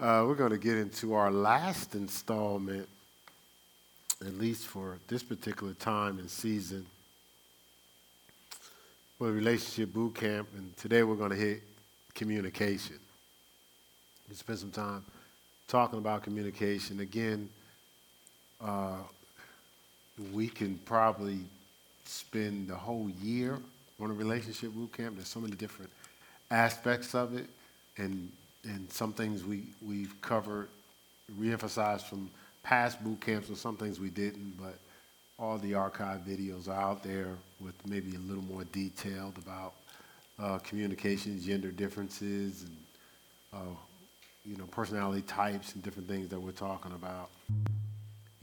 Uh, we're going to get into our last installment, at least for this particular time and season, for the relationship boot camp. And today we're going to hit communication. We spend some time talking about communication. Again, uh, we can probably spend the whole year on a relationship boot camp. There's so many different aspects of it, and and some things we we've covered, reemphasized from past boot camps, and some things we didn't. But all the archive videos are out there with maybe a little more detailed about uh, gender differences, and uh, you know personality types and different things that we're talking about.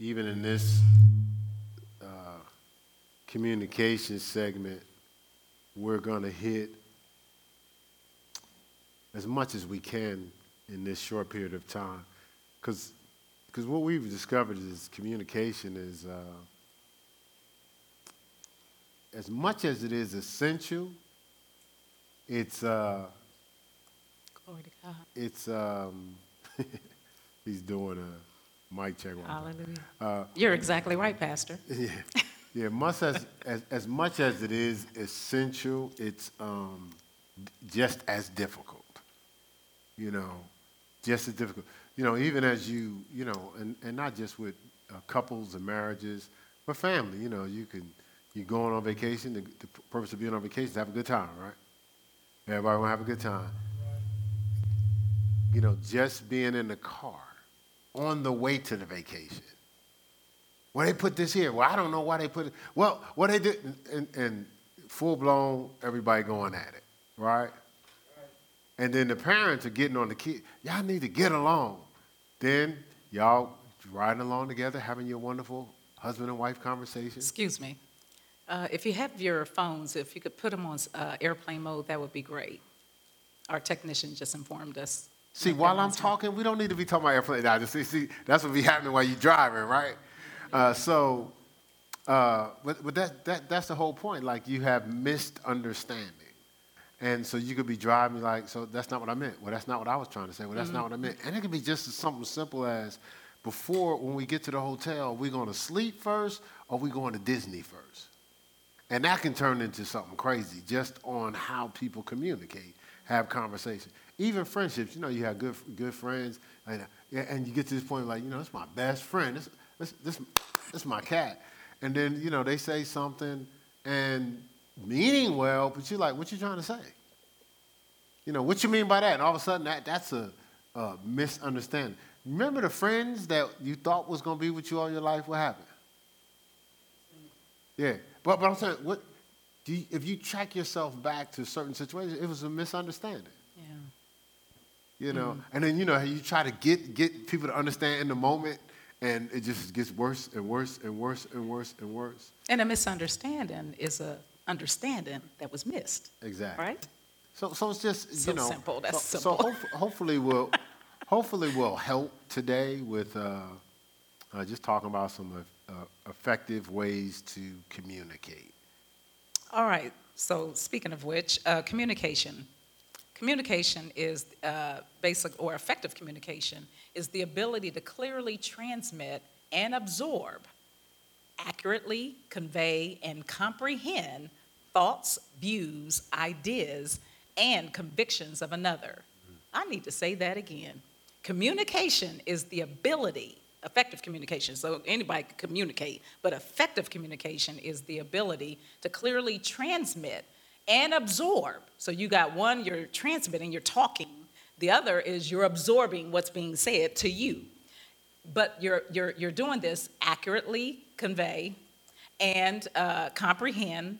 Even in this uh, communication segment, we're going to hit as much as we can in this short period of time. Because what we've discovered is communication is, uh, as much as it is essential, it's, uh, Glory to God. it's, um, he's doing a mic check. Hallelujah. You're exactly right, Pastor. Yeah, yeah. Much as, as as much as it is essential, it's um, d- just as difficult. You know, just as difficult. You know, even as you, you know, and, and not just with uh, couples and marriages, but family. You know, you can you're going on vacation. The, the purpose of being on vacation is have a good time, right? Everybody want to have a good time. You know, just being in the car on the way to the vacation. Well, they put this here. Well, I don't know why they put it. Well, what they did, and, and full blown, everybody going at it, right? And then the parents are getting on the kid. Y'all need to get along. Then y'all riding along together, having your wonderful husband and wife conversation. Excuse me. Uh, If you have your phones, if you could put them on uh, airplane mode, that would be great. Our technician just informed us. See, while I'm talking, we don't need to be talking about airplane. Now, just see, see, that's what be happening while you're driving, right? Uh, so, uh, but, but that, that, that's the whole point. Like, you have misunderstanding. And so you could be driving like, so that's not what I meant. Well, that's not what I was trying to say. Well, that's not mm-hmm. what I meant. And it could be just something simple as before, when we get to the hotel, we going to sleep first or we going to Disney first? And that can turn into something crazy just on how people communicate, have conversation. Even friendships, you know, you have good, good friends, and, and you get to this point like, you know, it's my best friend. This, this, this, this my cat. And then, you know, they say something and meaning well, but you're like, what you trying to say? You know, what you mean by that? And all of a sudden, that, that's a, a misunderstanding. Remember the friends that you thought was going to be with you all your life? What happened? Yeah, but, but I'm saying, what, do you, if you track yourself back to certain situations, it was a misunderstanding. Yeah. You know, mm. and then you know you try to get get people to understand in the moment, and it just gets worse and worse and worse and worse and worse. And a misunderstanding is a understanding that was missed, Exactly. right? So, so it's just So you know. simple, that's so, simple. So hope, hopefully we'll hopefully we'll help today with uh, uh, just talking about some uh, effective ways to communicate. All right, so speaking of which, uh, communication. Communication is uh, basic or effective communication is the ability to clearly transmit and absorb, accurately convey and comprehend thoughts, views, ideas, and convictions of another. I need to say that again. Communication is the ability, effective communication, so anybody can communicate, but effective communication is the ability to clearly transmit and absorb. So you got one, you're transmitting, you're talking. The other is you're absorbing what's being said to you. But you're, you're, you're doing this accurately convey and uh, comprehend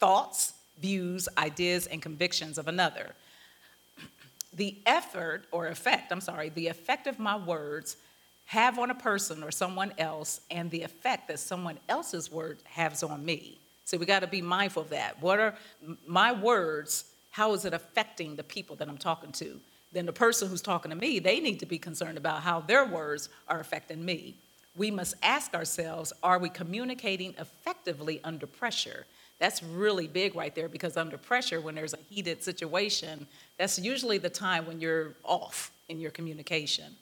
thoughts, views, ideas, and convictions of another. The effort or effect, I'm sorry, the effect of my words have on a person or someone else, and the effect that someone else's word has on me. So we got to be mindful of that. What are my words? How is it affecting the people that I'm talking to? Then the person who's talking to me, they need to be concerned about how their words are affecting me. We must ask ourselves are we communicating effectively under pressure? That's really big right there because under pressure, when there's a heated situation, that's usually the time when you're off in your communication.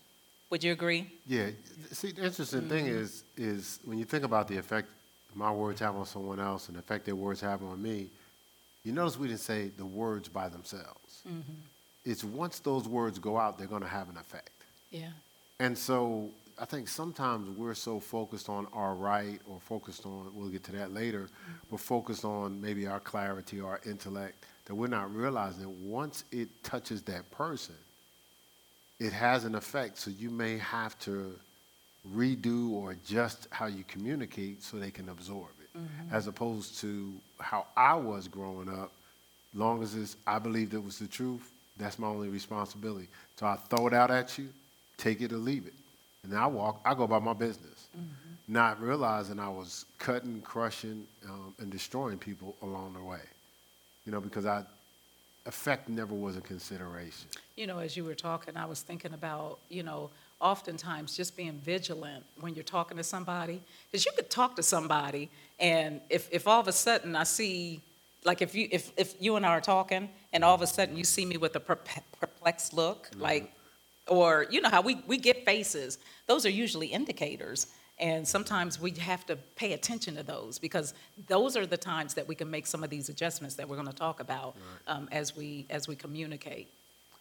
Would you agree? Yeah. See, the interesting thing mm-hmm. is, is when you think about the effect my words have on someone else and the effect their words have on me, you notice we didn't say the words by themselves. Mm-hmm. It's once those words go out, they're going to have an effect. Yeah. And so I think sometimes we're so focused on our right or focused on, we'll get to that later, mm-hmm. we're focused on maybe our clarity or our intellect that we're not realizing that once it touches that person, it has an effect. So you may have to redo or adjust how you communicate so they can absorb it, mm-hmm. as opposed to how I was growing up. Long as it's, I believed it was the truth, that's my only responsibility. So I throw it out at you, take it or leave it. And I walk, I go about my business, not realizing I was cutting, crushing, um, and destroying people along the way. You know, because I, effect never was a consideration. You know, as you were talking, I was thinking about, you know, oftentimes just being vigilant when you're talking to somebody. Because you could talk to somebody, and if, if all of a sudden I see, like if you, if, if you and I are talking, and all of a sudden you see me with a perplexed look, like, or you know how we, we get faces, those are usually indicators. And sometimes we have to pay attention to those because those are the times that we can make some of these adjustments that we're going to talk about um, as we as we communicate.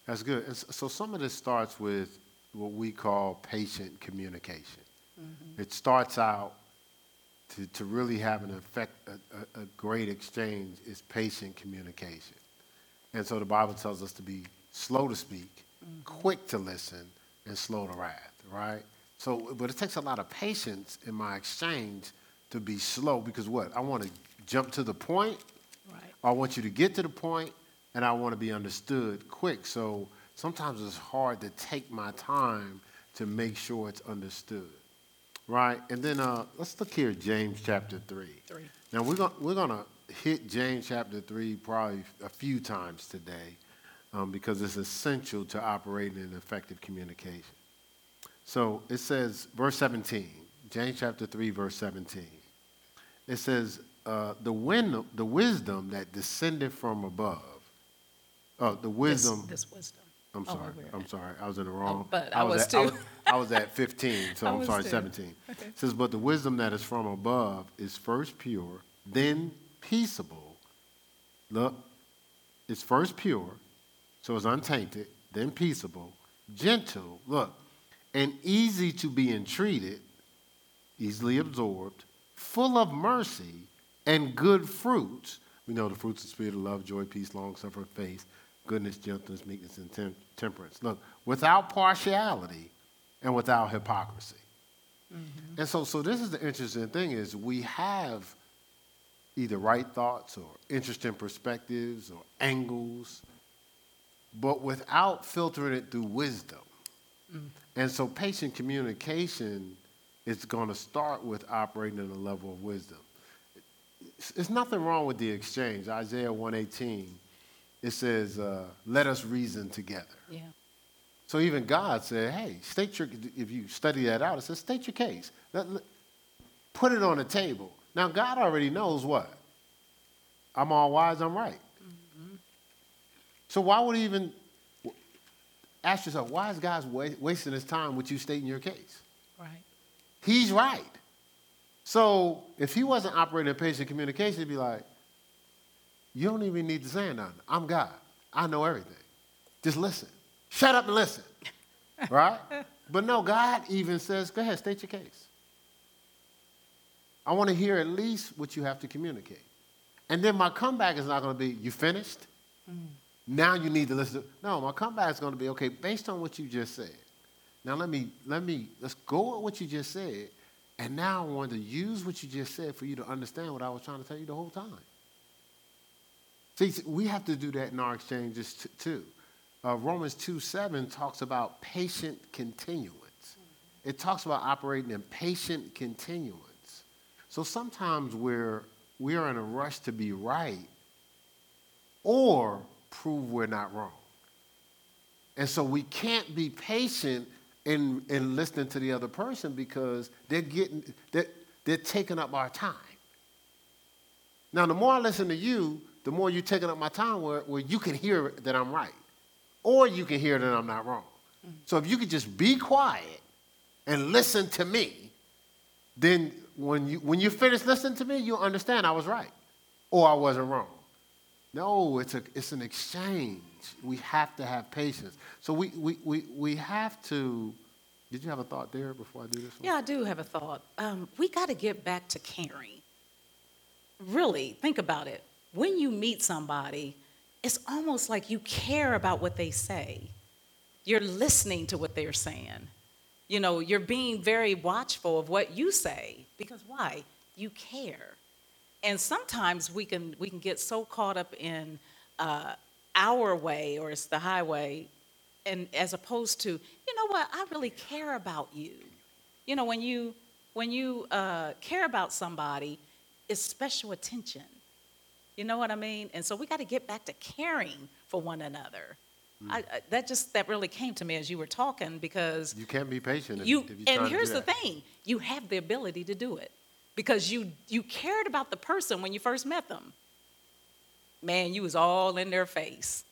That's good. And so some of this starts with what we call patient communication. It starts out to, to really have an effect, a, a, a great exchange is patient communication. And so the Bible tells us to be slow to speak, quick to listen, and slow to wrath, right? So, but it takes a lot of patience in my exchange to be slow because what? I want to jump to the point Right. I want you to get to the point, and I want to be understood quick. So sometimes it's hard to take my time to make sure it's understood, right? And then uh, let's look here, James chapter three. Three. Now we're gonna we're gonna hit James chapter three probably a few times today, um, because it's essential to operating in effective communication. So it says, verse 17, James chapter 3, verse 17. It says, uh, the, win- the wisdom that descended from above, uh, the wisdom, This wisdom. I'm Oh, sorry, I'm at? sorry, I was in the wrong. but I was at, too. I was, at 15, so I I'm sorry, too. 17. Okay. It says, but the wisdom that is from above is first pure, then peaceable. Look, it's first pure, so it's untainted, then peaceable, gentle, look, and easy to be entreated, easily absorbed, full of mercy and good fruits. We know the fruits of the Spirit of love, joy, peace, long suffering, faith, goodness, gentleness, meekness, and tem- temperance. Look, without partiality and without hypocrisy. Mm-hmm. And so, so this is the interesting thing is we have either right thoughts or interesting perspectives or angles, but without filtering it through wisdom. And so patient communication is going to start with operating at a level of wisdom. It's- It's nothing wrong with the exchange. Isaiah 118, it says, uh, let us reason together. Yeah. So even God said, hey, state your, if you study that out, it says, state your case. Let- let- put it on the table. Now, God already knows what? I'm all wise, I'm right. So why would he even ask yourself, why is God wasting his time with you stating your case? Right. He's right. So if he wasn't operating in patient communication, he'd be like, you don't even need to say nothing. I'm God. I know everything. Just listen. Shut up and listen. right? But no, God even says, go ahead, state your case. I want to hear at least what you have to communicate. And then my comeback is not going to be, you finished? Mm. Now you need to listen. To, no, my comeback is going to be, okay, based on what you just said. Now let me, let me, let's go with what you just said. And now I want to use what you just said for you to understand what I was trying to tell you the whole time. See, we have to do that in our exchanges t- too. Uh, Romans 2 7 talks about patient continuance. It talks about operating in patient continuance. So sometimes we're, we are in a rush to be right or prove we're not wrong. And so we can't be patient in, in listening to the other person because they're getting, they're, they're taking up our time. Now, the more I listen to you, the more you're taking up my time where, where you can hear that I'm right. Or you can hear that I'm not wrong. So if you could just be quiet and listen to me, then when you when you finish listening to me, you'll understand I was right or I wasn't wrong. No, it's a it's an exchange. We have to have patience. So we we we, we have to did you have a thought there before I do this one? Yeah, I do have a thought. Um, we got to get back to caring. Really, think about it. When you meet somebody, it's almost like you care about what they say. You're listening to what they're saying. You know, you're being very watchful of what you say because why? You care. And sometimes we can we can get so caught up in uh, our way or it's the highway, and as opposed to you know what I really care about you. You know when you when you uh, care about somebody, it's special attention. You know what I mean? And so we got to get back to caring for one another. Mm. I, I, that just that really came to me as you were talking because you can't be patient. You, if and here's the thing: you have the ability to do it because you you cared about the person when you first met them. Man, you was all in their face.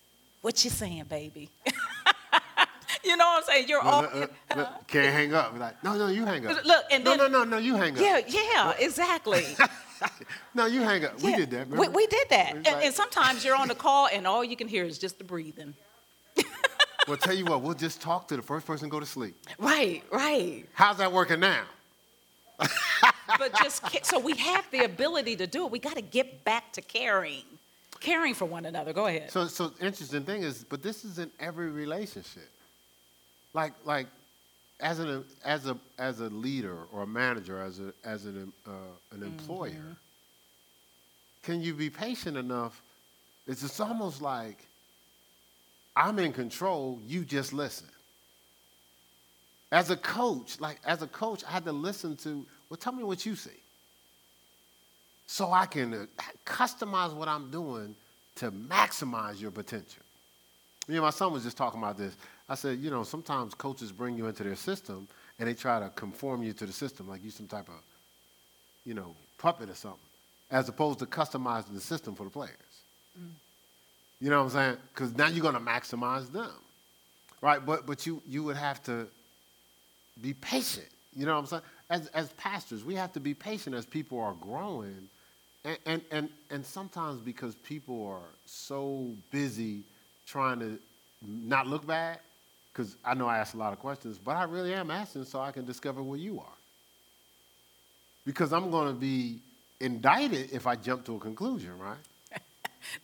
What you saying, baby? you know what I'm saying? You're all can't hang up. Like, no, no, you hang up. Look, and no, then, no, no, no, you hang up. Yeah, yeah, exactly. no, you hang up. Yeah. We did that. We, we, did that. And, like, and, sometimes you're on the call and all you can hear is just the breathing. well, tell you what, we'll just talk to the first person go to sleep. Right, right. How's that working now? But just so we have the ability to do it. We got to get back to caring, caring for one another. Go ahead. So, so interesting thing is, but this is in every relationship. Like, like, as an as a as a leader or a manager, as a as an uh, an employer, mm-hmm. can you be patient enough? It's just almost like I'm in control. You just listen. As a coach, like as a coach, I had to listen to, well, tell me what you see. So I can uh, customize what I'm doing to maximize your potential. You know, my son was just talking about this. I said, you know, sometimes coaches bring you into their system and they try to conform you to the system, like you some type of, you know, puppet or something, as opposed to customizing the system for the players. Mm. You know what I'm saying? Because now you're going to maximize them, right? But but you you would have to be patient. You know what I'm saying? As, as pastors, we have to be patient as people are growing. And, and, and, and sometimes because people are so busy trying to not look bad, because I know I ask a lot of questions, but I really am asking so I can discover where you are. Because I'm going to be indicted if I jump to a conclusion, right?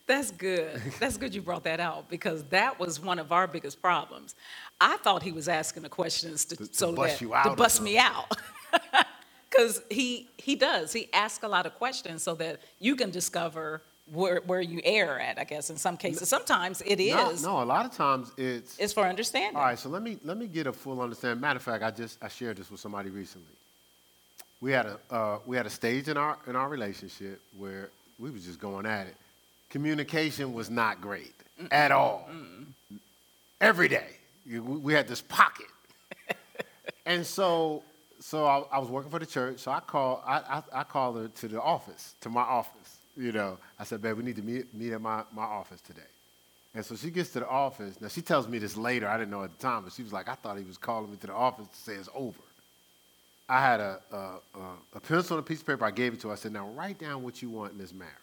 That's good. That's good you brought that out because that was one of our biggest problems. I thought he was asking the questions to, to, to so bust that to bust me out. Because he he does. He asks a lot of questions so that you can discover where, where you err at, I guess, in some cases. Sometimes it is. No, no, a lot of times it's it's for understanding. All right, so let me let me get a full understanding. Matter of fact, I just I shared this with somebody recently. We had a uh, we had a stage in our in our relationship where we was just going at it communication was not great Mm-mm. at all. Mm-mm. Every day, we had this pocket. and so, so I, I, was working for the church. So I called, I, I, I, called her to the office, to my office. You know, I said, "Babe, we need to meet, meet at my, my office today." And so she gets to the office. Now she tells me this later. I didn't know at the time, but she was like, "I thought he was calling me to the office to say it's over." I had a, a, a pencil and a piece of paper. I gave it to her. I said, "Now write down what you want in this marriage."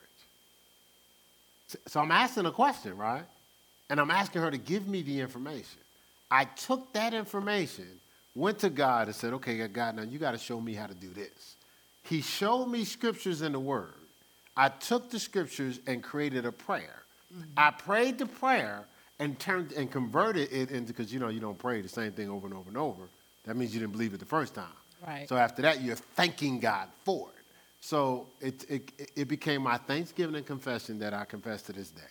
So I'm asking a question, right? And I'm asking her to give me the information. I took that information, went to God, and said, okay, God, now you got to show me how to do this. He showed me scriptures in the Word. I took the scriptures and created a prayer. Mm-hmm. I prayed the prayer and turned and converted it into because you know you don't pray the same thing over and over and over. That means you didn't believe it the first time. Right. So after that, you're thanking God for it. So it, it, it became my thanksgiving and confession that I confess to this day.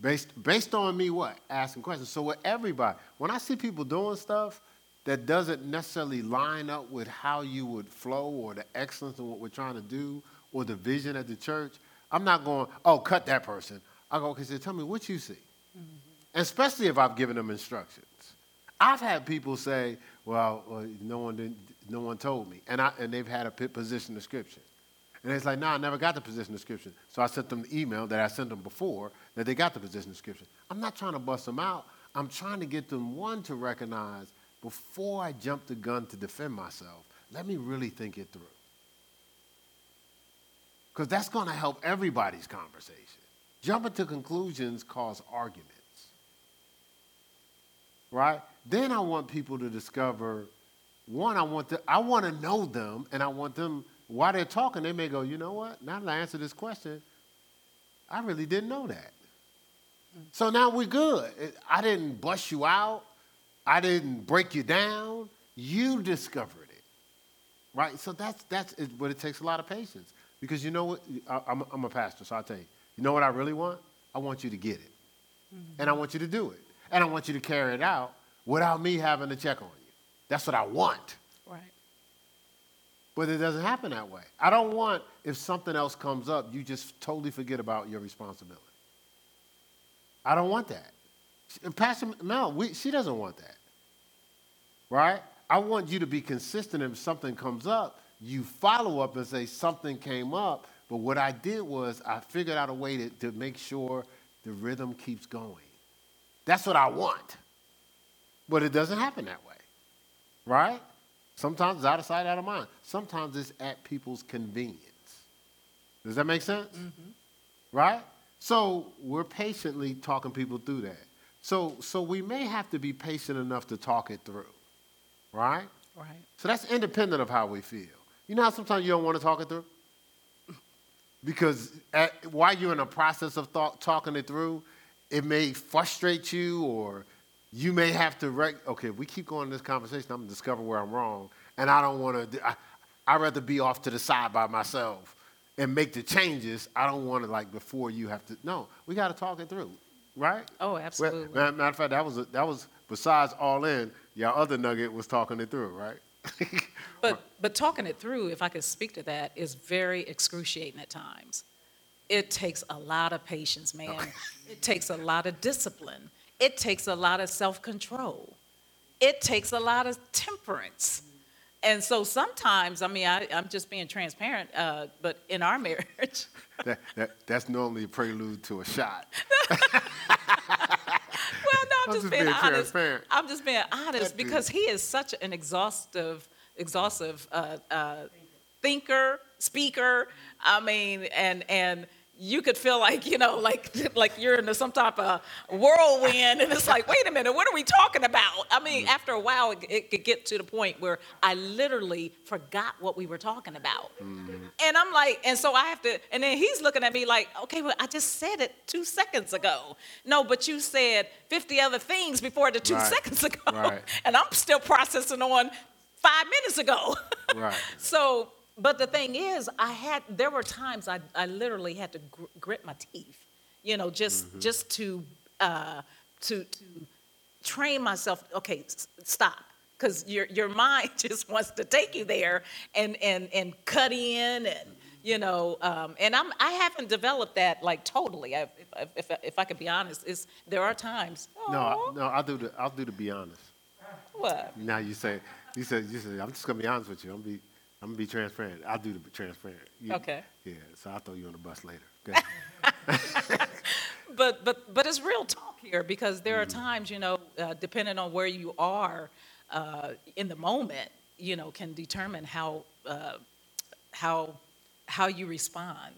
Based, based on me what? Asking questions. So with everybody, when I see people doing stuff that doesn't necessarily line up with how you would flow or the excellence of what we're trying to do or the vision at the church, I'm not going, oh, cut that person. I go, okay, so tell me what you see. Mm-hmm. Especially if I've given them instructions. I've had people say, well, well no one didn't, no one told me. And, I, and they've had a position description. And it's like, no, nah, I never got the position description. So I sent them the email that I sent them before that they got the position description. I'm not trying to bust them out. I'm trying to get them, one, to recognize before I jump the gun to defend myself, let me really think it through. Because that's going to help everybody's conversation. Jumping to conclusions cause arguments. Right? Then I want people to discover one, I want to, I want to know them, and I want them, while they're talking, they may go, you know what? Now that I answer this question, I really didn't know that. So now we're good. I didn't bust you out. I didn't break you down. You discovered it, right? So that's that's it, but it takes a lot of patience because you know what? I, am I'm a pastor, so I'll tell you. You know what I really want? I want you to get it, mm-hmm. and I want you to do it, and I want you to carry it out without me having to check on you. That's what I want. Right. But it doesn't happen that way. I don't want if something else comes up, you just totally forget about your responsibility. I don't want that. Pastor Mel, we, she doesn't want that. Right? I want you to be consistent if something comes up, you follow up and say something came up, but what I did was I figured out a way to, to make sure the rhythm keeps going. That's what I want. But it doesn't happen that way. Right? Sometimes it's out of sight, out of mind. Sometimes it's at people's convenience. Does that make sense? Mm-hmm. Right? So we're patiently talking people through that. So, so we may have to be patient enough to talk it through, right? Right. So that's independent of how we feel. You know how sometimes you don't want to talk it through? Because at, while you're in the process of thought, talking it through, it may frustrate you or you may have to, rec- okay, if we keep going in this conversation, I'm going to discover where I'm wrong. And I don't want to, I'd rather be off to the side by myself and make the changes. I don't want to like before you have to. No, we got to talk it through, right? Oh, absolutely. Well, matter of fact, that was a, that was besides all in. Your other nugget was talking it through, right? but but talking it through, if I could speak to that, is very excruciating at times. It takes a lot of patience, man. it takes a lot of discipline. It takes a lot of self control. It takes a lot of temperance and so sometimes, I mean, I, am just being transparent, uh, but in our marriage. that, that, that's normally a prelude to a shot. well, no, I'm, I'm just, just, being, being honest. I'm just being honest because he is such an exhaustive, exhaustive uh, uh, thinker, speaker. I mean, and and you could feel like you know like like you're in some type of whirlwind and it's like wait a minute what are we talking about? I mean mm. after a while it, it, could get to the point where i literally forgot what we were talking about. Mm. And i'm like and so i have to and then he's looking at me like okay well i just said it two seconds ago. No but you said 50 other things before the two right. seconds ago. Right. and i'm still processing on five minutes ago. Right. So but the thing is, I had there were times I, I literally had to gr- grit my teeth, you know, just mm-hmm. just to uh, to to train myself. Okay, s- stop, because your your mind just wants to take you there and and and cut in and you know um, and i'm i haven't developed that like totally. I, if, if, if i could be honest is there are times no no i'll do the i'll do the be honest. What? Now you say you said you said i'm just gonna be honest with you. I'm be I'm gonna be transparent. I'll do the transparent. You, okay. Yeah. So I'll throw you on the bus later. but but but it's real talk here because there are mm-hmm. times you know, uh, depending on where you are uh, in the moment, you know, can determine how uh, how how you respond.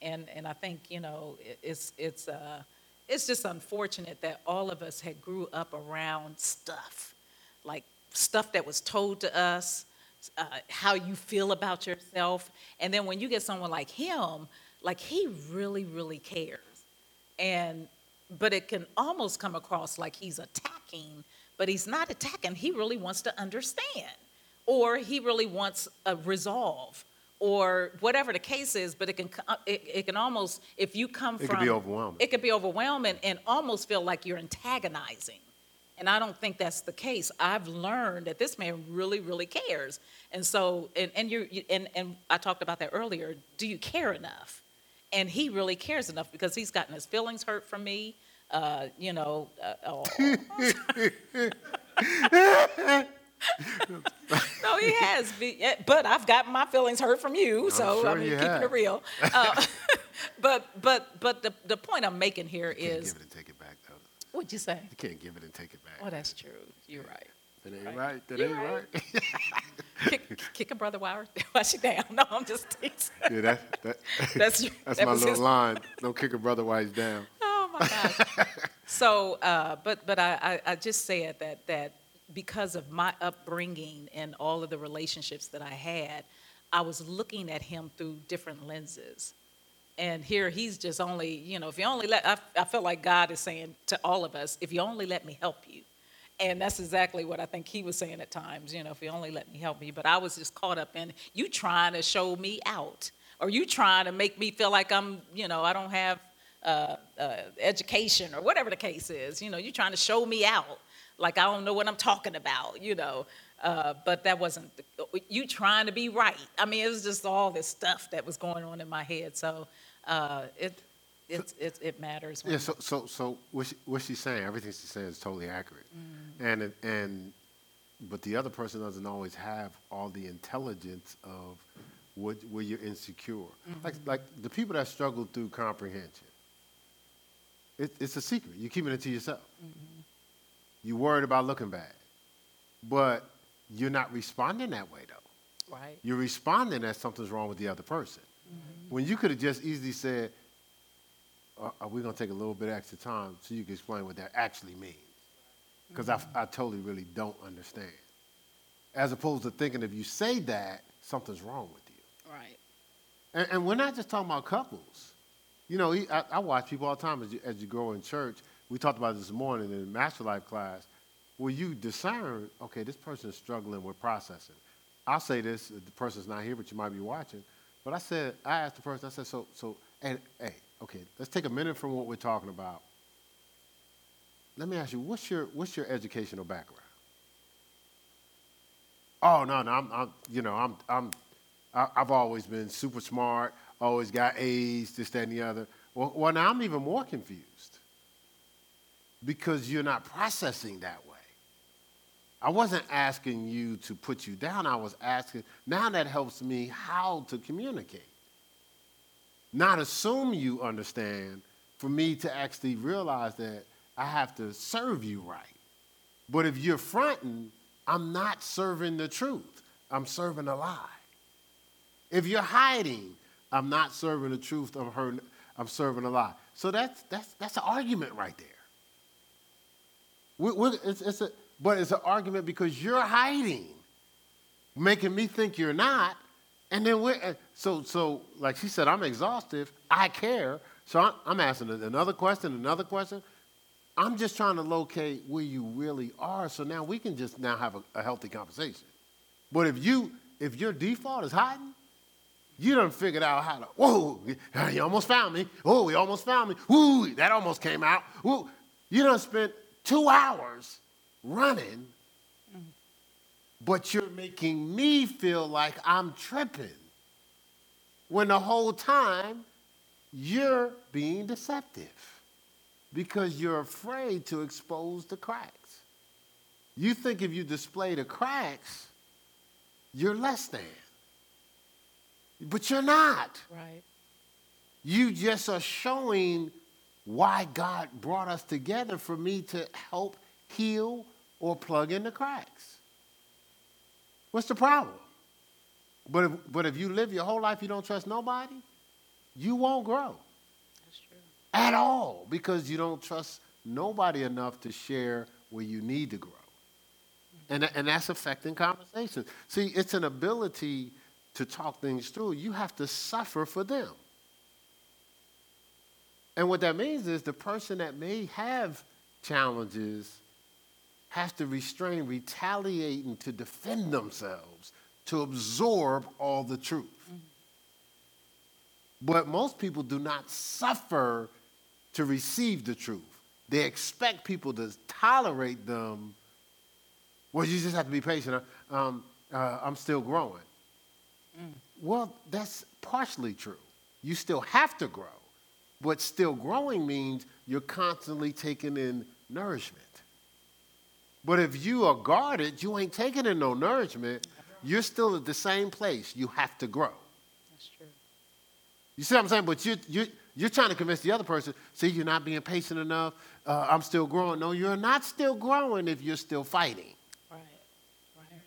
And and I think you know it, it's it's uh, it's just unfortunate that all of us had grew up around stuff like stuff that was told to us uh, how you feel about yourself. And then when you get someone like him, like he really, really cares. And but it can almost come across like he's attacking, but he's not attacking. He really wants to understand, or he really wants a resolve, or whatever the case is. But it can it, it can almost if you come it from it could be overwhelming. It could be overwhelming and almost feel like you're antagonizing. And I don't think that's the case. I've learned that this man really, really cares. And so, and, and you, and, and I talked about that earlier. Do you care enough? And he really cares enough because he's gotten his feelings hurt from me. Uh, you know, uh, oh. no, he has. But I've gotten my feelings hurt from you, so sure I mean, keeping have. it real. Uh, but but but the, the point I'm making here is. What'd you say? You can't give it and take it back. Oh, that's true. You're right. That ain't right. right. That You're ain't right. right. Kick, kick a brother while it down. No, I'm just teasing. yeah, that, that, That's- that's that my little his- line. Don't kick a brother while he's down. Oh my gosh. so, uh, but but I, I, I just said that that because of my upbringing and all of the relationships that I had, I was looking at him through different lenses. And here he's just only, you know, if you only let, I, I feel like God is saying to all of us, if you only let me help you. And that's exactly what I think he was saying at times, you know, if you only let me help you. But I was just caught up in you trying to show me out, or you trying to make me feel like I'm, you know, I don't have uh, uh, education or whatever the case is. You know, you trying to show me out, like I don't know what I'm talking about, you know. Uh, but that wasn't you trying to be right. I mean, it was just all this stuff that was going on in my head. So uh, it, it, matters. When, Yeah, so so so what, she, what she's saying, everything she's saying is totally accurate, mm. and it, and but the other person doesn't always have all the intelligence of what where you're insecure. Like mm-hmm. like the people that struggle through comprehension, it, it's a secret. You're keeping it to yourself. Mm-hmm. You're worried about looking bad, but you're not responding that way though. right. You're responding that something's wrong with the other person. When you could have just easily said, are, are we going to take a little bit extra time so you can explain what that actually means? Because I, I totally really don't understand. As opposed to thinking if you say that, something's wrong with you. Right. And, and we're not just talking about couples. You know, he- I, I watch people all the time as you, as you grow in church. We talked about this morning in Master Life class, where you discern, okay, this person is struggling with processing. I'll say this, the person's not here, but you might be watching. But I said, I asked the person, I said, so, so, and, hey, okay, let's take a minute from what we're talking about. Let me ask you, what's your, what's your educational background? Oh no, no, I'm, I'm you know, I'm, I'm, I've always been super smart, always got A's, this, that, and the other. Well, well, now I'm even more confused because you're not processing that. I wasn't asking you to put you down. I was asking, now that helps me how to communicate. Not assume you understand, for me to actually realize that I have to serve you right. But if you're fronting, I'm not serving the truth. I'm serving a lie. If you're hiding, I'm not serving the truth. I'm, her, I'm serving a lie. So that's, that's, that's an argument right there. We- we- it's, it's a, but it's an argument because you're hiding, making me think you're not. And then we're, so, so like she said, I'm exhaustive. I care. So I'm, asking another question, another question. I'm just trying to locate where you really are, so now we can just now have a, a healthy conversation. But if you if your default is hiding, you done figured out how to. Whoa, you almost found me. Oh, you almost found me. Ooh, that almost came out. Ooh, you done spent two hours running, but you're making me feel like I'm tripping. When the whole time you're being deceptive because you're afraid to expose the cracks. You think if you display the cracks, you're less than. But you're not. Right. You just are showing why God brought us together for me to help heal or plug in the cracks. What's the problem? But if, but if you live your whole life you don't trust nobody, you won't grow That's true. at all because you don't trust nobody enough to share where you need to grow. And, and that's affecting conversations. See, it's an ability to talk things through. You have to suffer for them. And what that means is the person that may have challenges has to restrain retaliating to defend themselves, to absorb all the truth. But most people do not suffer to receive the truth. They expect people to tolerate them. Well, you just have to be patient. Um, uh, I'm still growing. Well, that's partially true. You still have to grow. But still growing means you're constantly taking in nourishment. But if you are guarded, you ain't taking in no nourishment. You're still at the same place. You have to grow. That's true. You see what I'm saying? But you, you, You're trying to convince the other person, see, you're not being patient enough. Uh, I'm still growing. No, you're not still growing if you're still fighting. Right. Right.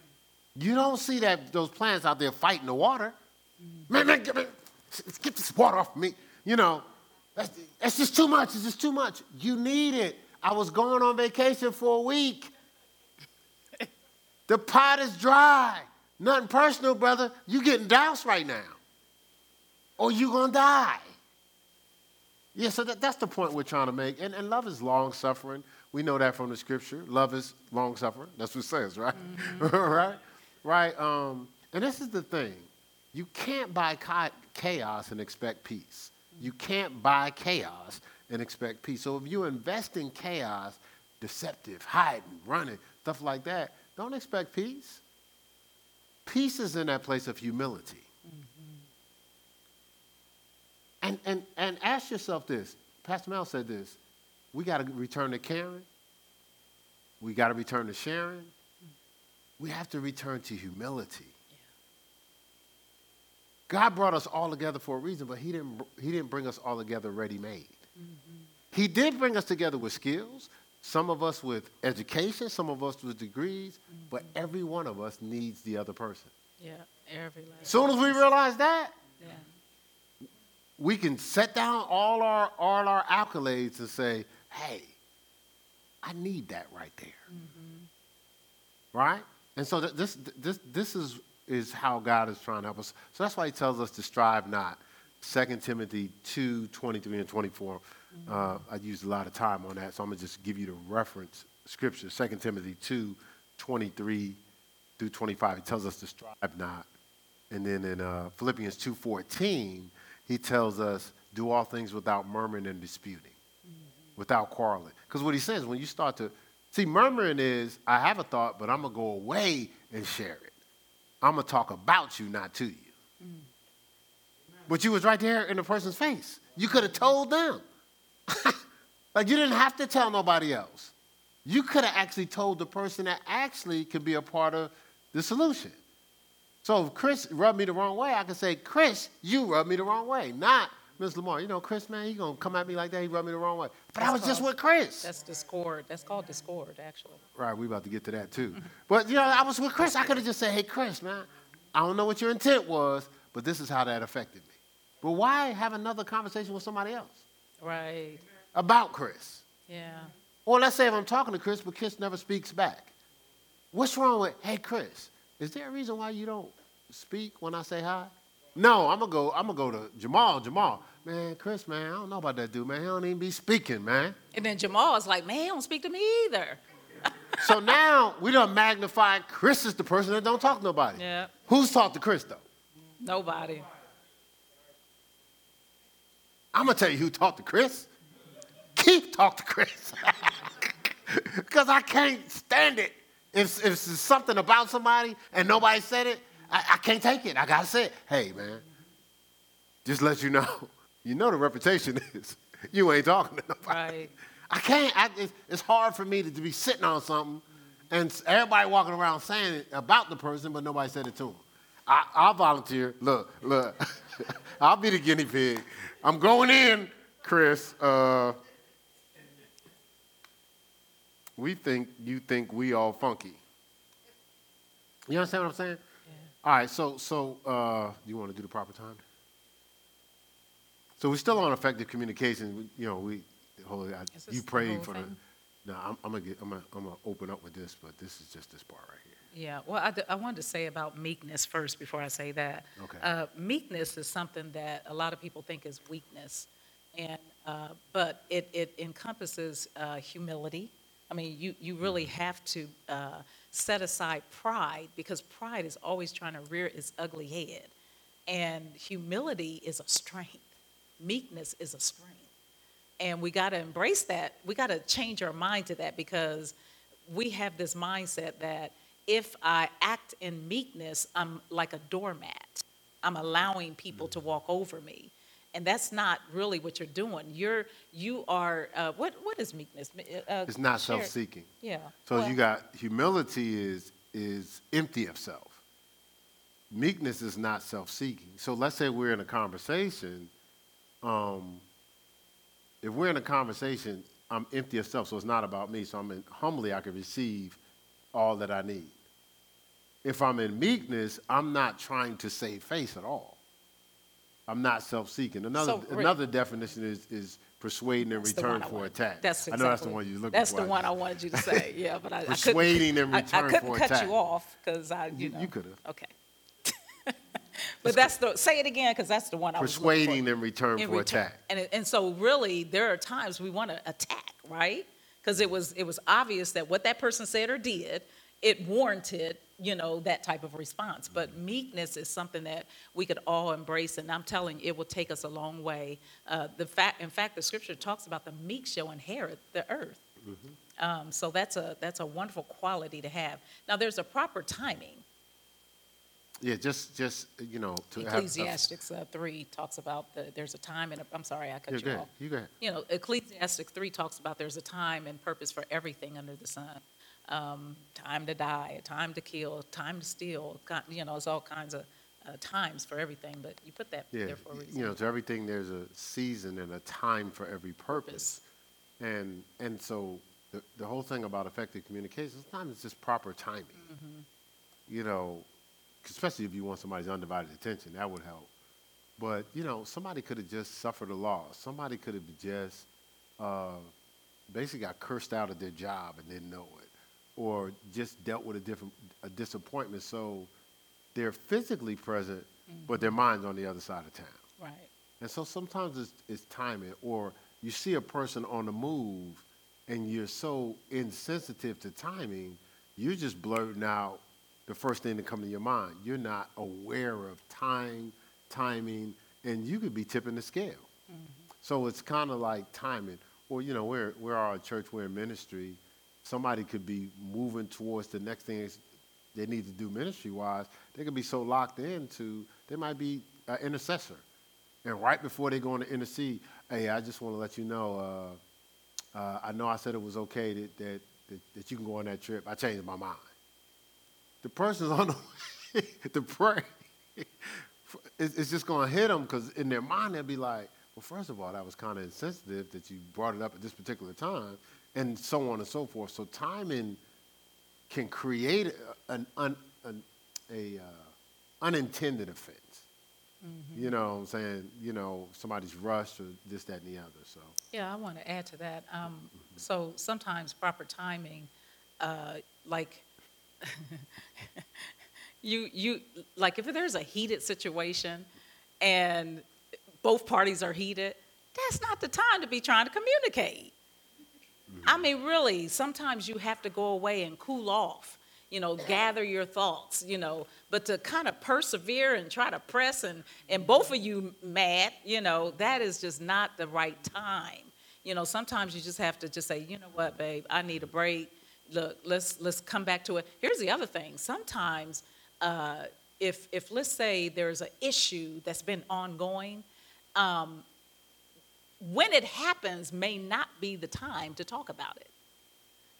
You don't see that those plants out there fighting the water. Man, man, get, man, get this water off me. You know, that's, that's just too much. It's just too much. You need it. I was going on vacation for a week. The pot is dry. Nothing personal, brother. You getting doused right now. Or you gonna die. Yeah, so that, that's the point we're trying to make. And, and love is long suffering. We know that from the scripture. Love is long suffering. That's what it says, right? Mm-hmm. right? Right? Um, and this is the thing you can't buy chaos and expect peace. You can't buy chaos and expect peace. So if you invest in chaos, deceptive, hiding, running, stuff like that, don't expect peace. Peace is in that place of humility. Mm-hmm. And, and, and ask yourself this. Pastor Mel said this. We got to return to caring. We got to return to sharing. We have to return to humility. God brought us all together for a reason, but He didn't, he didn't bring us all together ready made. Mm-hmm. He did bring us together with skills, some of us with education, some of us with degrees, mm-hmm. but every one of us needs the other person. Yeah, every last. Soon as we realize that, yeah. we can set down all our all our accolades and say, "Hey, I need that right there." Mm-hmm. Right? And so th- this this this is is how God is trying to help us. So that's why he tells us to strive not. 2 Timothy 2, 23 and 24. Mm-hmm. Uh, I used a lot of time on that, so I'm going to just give you the reference scripture. 2 Timothy 2, 23 through 25. It tells us to strive not. And then in uh, Philippians 2, 14, he tells us, do all things without murmuring and disputing, mm-hmm. without quarreling. Because what he says, when you start to, see, murmuring is, I have a thought, but I'm going to go away and share it. I'm going to talk about you, not to you. Mm. But you was right there in the person's face. You could have told them. like you didn't have to tell nobody else. You could have actually told the person that actually could be a part of the solution. So if Chris rubbed me the wrong way, I could say, Chris, you rubbed me the wrong way. Not Ms. Lamar. You know, Chris, man, he gonna come at me like that, he rubbed me the wrong way. But that's I was called, just with Chris. That's discord. That's called discord, actually. Right, we about to get to that too. but you know, I was with Chris. I could have just said, hey, Chris, man, I don't know what your intent was, but this is how that affected me. But why have another conversation with somebody else? Right. About Chris. Yeah. Or let's say if I'm talking to Chris, but Chris never speaks back. What's wrong with, hey, Chris, is there a reason why you don't speak when I say hi? No, I'm gonna go. I'm gonna go to Jamal. Jamal, man, Chris, man, I don't know about that dude, man. He don't even be speaking, man. And then Jamal is like, man, he don't speak to me either. so now we don't magnify Chris is the person that don't talk to nobody. Yeah. Who's talked to Chris though? Nobody. I'm gonna tell you who talked to Chris. Keith talked to Chris. Because I can't stand it. If, if it's something about somebody and nobody said it, I, I can't take it. I gotta say it. Hey, man, just let you know. You know the reputation is you ain't talking to nobody. Right. I can't. I, it's, it's, hard for me to, to, be sitting on something and everybody walking around saying it about the person, but nobody said it to them. I, I'll volunteer. Look, look. I'll be the guinea pig. I'm going in, Chris. Uh, we think you think we all funky. You understand what I'm saying? Yeah. All right, so so uh, you want to do the proper time? So we're still on effective communication. You know, we holy. I, you prayed for thing? the. No, I'm, I'm, gonna get. I'm gonna, I'm gonna open up with this, but this is just this part right here. Yeah. Well, I, I wanted to say about meekness first before I say that. Okay. Uh, meekness is something that a lot of people think is weakness, and uh, but it it encompasses uh, humility. I mean, you you really mm-hmm. have to uh, set aside pride because pride is always trying to rear its ugly head. And humility is a strength, meekness is a strength. And we got to embrace that. We got to change our mind to that because we have this mindset that if I act in meekness, I'm like a doormat. I'm allowing people to walk over me and that's not really what you're doing. You're you are uh, what what is meekness? Uh, uh it's not share. self-seeking. Yeah. So well, you got humility is is empty of self. Meekness is not self-seeking. So let's say we're in a conversation, um, if we're in a conversation, I'm empty of self, so it's not about me. So I'm in, humbly, I can receive all that I need. If I'm in meekness, I'm not trying to save face at all. I'm not self-seeking. Another So, another definition is is persuading in return for attack. That's I know that's the one you're looking That's for. the one I wanted you to say, yeah, but I, I couldn't. Persuading in return I couldn't for cut attack. you off, because I, you You- know. you could've. Okay. But that's the, say it again, because that's the one I was. Persuading in return In for return. attack. And, and so really, there are times we want to attack, right? Because it was, it was obvious that what that person said or did, it warranted, you know, that type of response. But meekness is something that we could all embrace, and I'm telling you, it will take us a long way. Uh, the fact, in fact, the scripture talks about the meek shall inherit the earth. Um, so that's a, that's a wonderful quality to have. Now, there's a proper timing. Yeah, just just you know to have. Ecclesiastics uh, 3 talks about the, there's a time and, a- I'm sorry, I cut you go ahead. off. You go ahead. You know, Ecclesiastics 3 talks about there's a time and purpose for everything under the sun. Um, time to die, time to kill, time to steal. You know, it's all kinds of uh, times for everything, but you put that Yeah, there for a reason. you know, to everything there's a season and a time for every purpose. And and so the the whole thing about effective communication, sometimes it's just proper timing. Mm-hmm. You know, especially if you want somebody's undivided attention, that would help. But you know, somebody could have just suffered a loss. Somebody could have just uh, basically got cursed out of their job and didn't know it, or just dealt with a different a disappointment. So they're physically present, mm-hmm. but their mind's on the other side of town. Right, And so sometimes it's, it's timing, or you see a person on the move and you're so insensitive to timing, you're just blurting out the first thing that comes to your mind. You're not aware of time, timing, and you could be tipping the scale. Mm-hmm. So it's kind of like timing. Or, you know, we're, we're our church, we're in ministry. Somebody could be moving towards the next thing they need to do ministry wise. They could be so locked into, they might be an intercessor. And right before they go in to intercede, hey, I just want to let you know, uh, uh, I know I said it was okay that, that, that, that you can go on that trip. I changed my mind. The person's on the way to pray. It's, it's just going to hit them because in their mind they'll be like, well, first of all, that was kind of insensitive that you brought it up at this particular time, and so on and so forth. So timing can create an, un, an, a uh, unintended offense. You know what I'm saying? You know, somebody's rushed or this, that, and the other. So, yeah, I want to add to that. Um, So sometimes proper timing, uh, like, you, you, like if there's a heated situation and both parties are heated, that's not the time to be trying to communicate. I mean, really, sometimes you have to go away and cool off, you know, gather your thoughts, you know, but to kind of persevere and try to press and, and both of you mad, you know, that is just not the right time. You know, sometimes you just have to just say, you know what, babe, I need a break. Look, let's, let's come back to it. Here's the other thing. Sometimes, uh, if, if let's say there's an issue that's been ongoing, um, when it happens may not be the time to talk about it.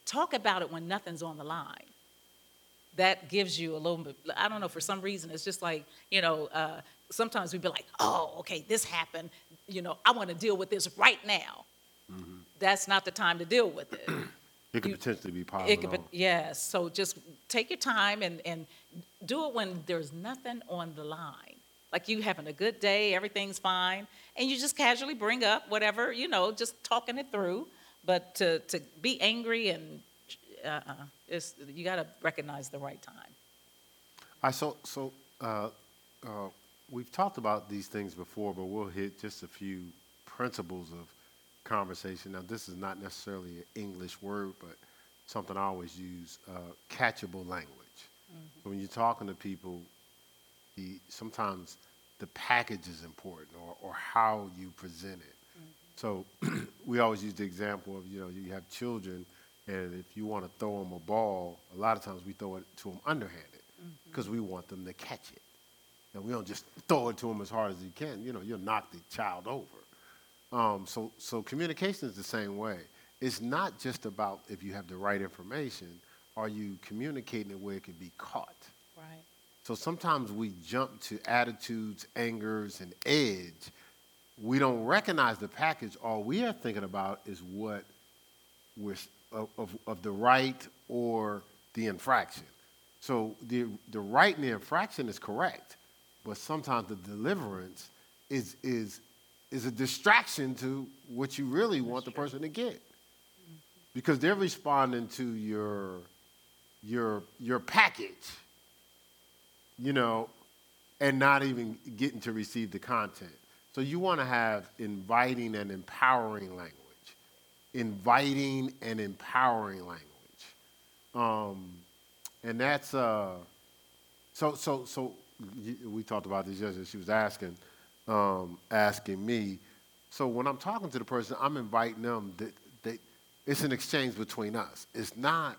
Talk about it when nothing's on the line. That gives you a little bit, I don't know, for some reason, it's just like, you know, uh, sometimes we'd be like, oh, okay, this happened. You know, I want to deal with this right now. That's not the time to deal with it. it could You- potentially be It could, be- yes, so just take your time and, and do it when there's nothing on the line. Like you having a good day, everything's fine, and you just casually bring up whatever, you know, just talking it through. But to, to be angry and, uh-uh, it's, you gotta recognize the right time. I so so uh, uh, we've talked about these things before, but we'll hit just a few principles of conversation. Now, this is not necessarily an English word, but something I always use: uh, catchable language. So when you're talking to people, the sometimes the package is important, or or how you present it. So we always use the example of you know you have children, and if you want to throw them a ball, a lot of times we throw it to them underhanded because we want them to catch it. And we don't just throw it to them as hard as you can. You know, you'll knock the child over. Um, so, so communication is the same way. It's not just about if you have the right information. Are you communicating it where it can be caught? Right. So sometimes we jump to attitudes, angers, and edge we don't recognize the package. All we are thinking about is what we're, of, of, of the right or the infraction. So the, the right and the infraction is correct, but sometimes the deliverance is, is, is a distraction to what you really want the person to get. Because they're responding to your, your, your package, you know, and not even getting to receive the content. So you want to have inviting and empowering language. Inviting and empowering language. Um, and that's uh, so so so. We talked about this yesterday. She was asking um, asking me. So when I'm talking to the person, I'm inviting them. That, that it's an exchange between us. It's not.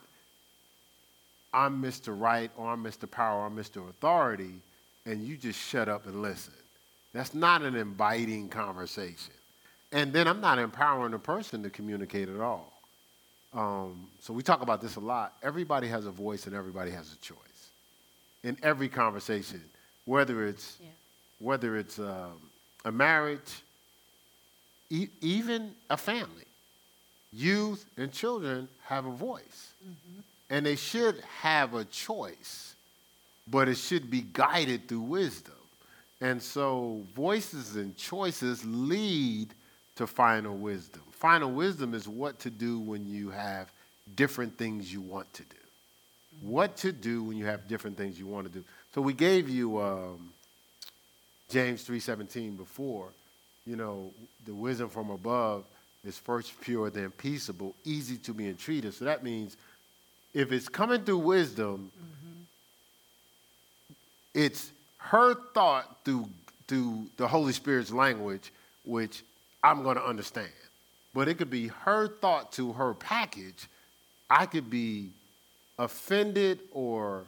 I'm Mr. Right or I'm Mr. Power or I'm Mr. Authority, and you just shut up and listen. That's not an inviting conversation. And then I'm not empowering the person to communicate at all. Um, so we talk about this a lot. Everybody has a voice and everybody has a choice in every conversation, whether it's yeah. whether it's um, a marriage, e- even a family. Youth and children have a voice, mm-hmm. And they should have a choice, but it should be guided through wisdom. And so, voices and choices lead to final wisdom. Final wisdom is what to do when you have different things you want to do. What to do when you have different things you want to do. So we gave you um, James 3:17 before. You know, the wisdom from above is first pure, then peaceable, easy to be entreated. So that means if it's coming through wisdom, mm-hmm. it's her thought through through the Holy Spirit's language, which I'm going to understand. But it could be her thought to her package. I could be offended or,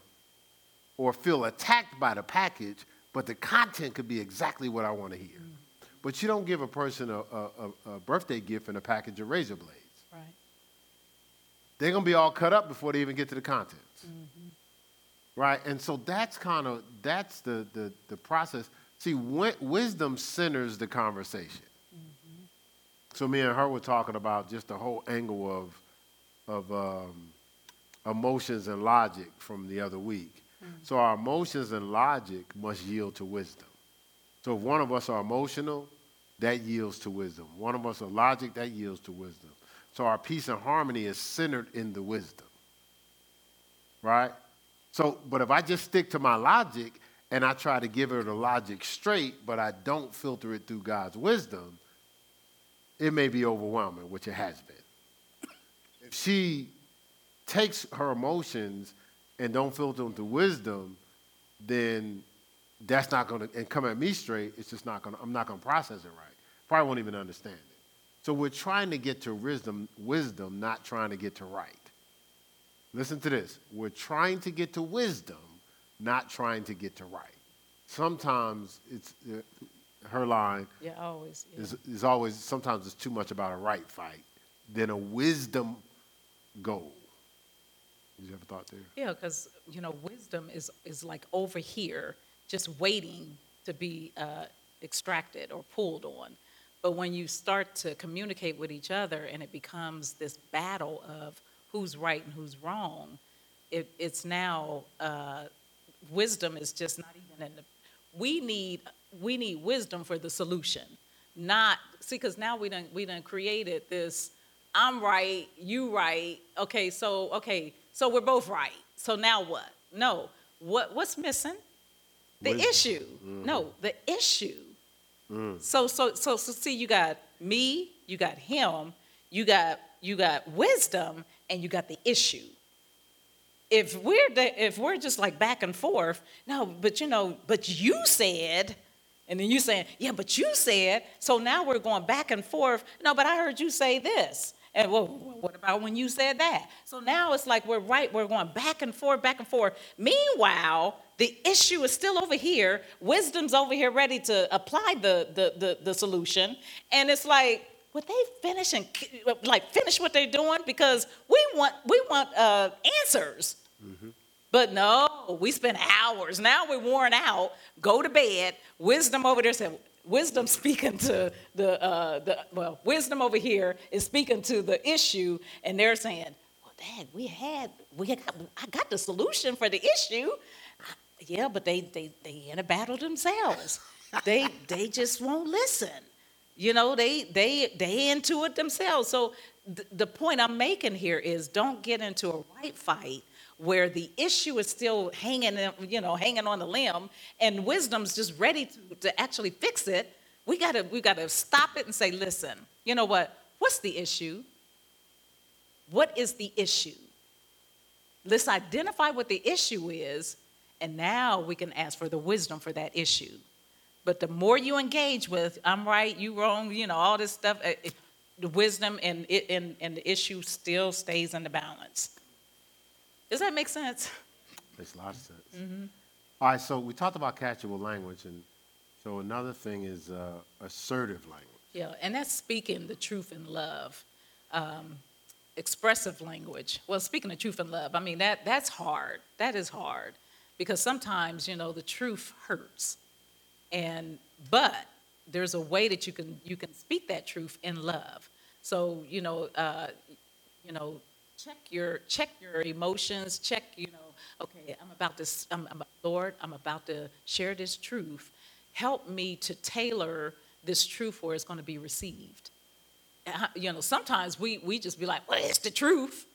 or feel attacked by the package, but the content could be exactly what I want to hear. Mm. But you don't give a person a, a, a, birthday gift and a package of razor blades. They're going to be all cut up before they even get to the contents. Mm-hmm. Right? And so that's kind of, that's the, the, the process. See, wisdom centers the conversation. So me and her were talking about just the whole angle of of um, emotions and logic from the other week. Mm-hmm. So our emotions and logic must yield to wisdom. So if one of us are emotional, that yields to wisdom. One of us are logic, that yields to wisdom. So our peace and harmony is centered in the wisdom. Right? So, but if I just stick to my logic and I try to give her the logic straight, but I don't filter it through God's wisdom, it may be overwhelming, which it has been. If she takes her emotions and don't filter them through wisdom, then that's not going to, and come at me straight, it's just not going to, I'm not going to process it right. Probably won't even understand it. So we're trying to get to wisdom, wisdom, not trying to get to right. Listen to this. We're trying to get to wisdom, not trying to get to right. Sometimes it's, uh, her line yeah, always, yeah. Is, is always sometimes it's too much about a right fight than a wisdom goal. Did you have a thought there? Yeah, because you know, wisdom is is like over here, just waiting to be uh, extracted or pulled on. But when you start to communicate with each other, and it becomes this battle of who's right and who's wrong, it, it's now uh, wisdom is just not even in the. We need we need wisdom for the solution, not see because now we done we done created this. I'm right, you right. Okay, so okay, so we're both right. So now what? No, what what's missing? The wisdom. issue. Mm-hmm. No, the issue. Mm. So so so so see, you got me, you got him, you got you got wisdom, and you got the issue if we're the, if we're just like back and forth no but you know but you said and then you saying, yeah, but you said, so now we're going back and forth. No, but I heard you say this. And well, what about when you said that? So now it's like we're right, we're going back and forth, back and forth. Meanwhile, the issue is still over here. Wisdom's over here ready to apply the, the, the, the solution. And it's like, would they finish and like finish what they're doing? Because we want we want uh, answers. Mm-hmm. But no, we spend hours. Now we're worn out. Go to bed. Wisdom over there said, wisdom speaking to the, uh, the, well, wisdom over here is speaking to the issue, and they're saying, well, Dad, we had, we had, I got the solution for the issue. Yeah, but they, they, they in a battle themselves. they, they just won't listen. You know, they, they, they into it themselves. So th- the point I'm making here is don't get into a right fight where the issue is still hanging, you know, hanging on the limb, and wisdom's just ready to, to actually fix it. We gotta, we gotta stop it and say, listen, you know what? What's the issue? What is the issue? Let's identify what the issue is, and now we can ask for the wisdom for that issue. But the more you engage with, I'm right, you wrong, you know, all this stuff, eh, eh, the wisdom and, it, and, and the issue still stays in the balance. Does that make sense? Makes a lot of sense. Mm-hmm. All right, so we talked about catchable language, and so another thing is uh, assertive language. Yeah, and that's speaking the truth in love. Um, expressive language. Well, speaking the truth in love, I mean that that's hard. That is hard because sometimes you know the truth hurts, and but there's a way that you can you can speak that truth in love. So you know, uh, you know, check your check your emotions check you know okay i'm about to I'm, I'm, lord i'm about to share this truth. Help me to tailor this truth where it's going to be received. You know sometimes we we just be like well it's the truth.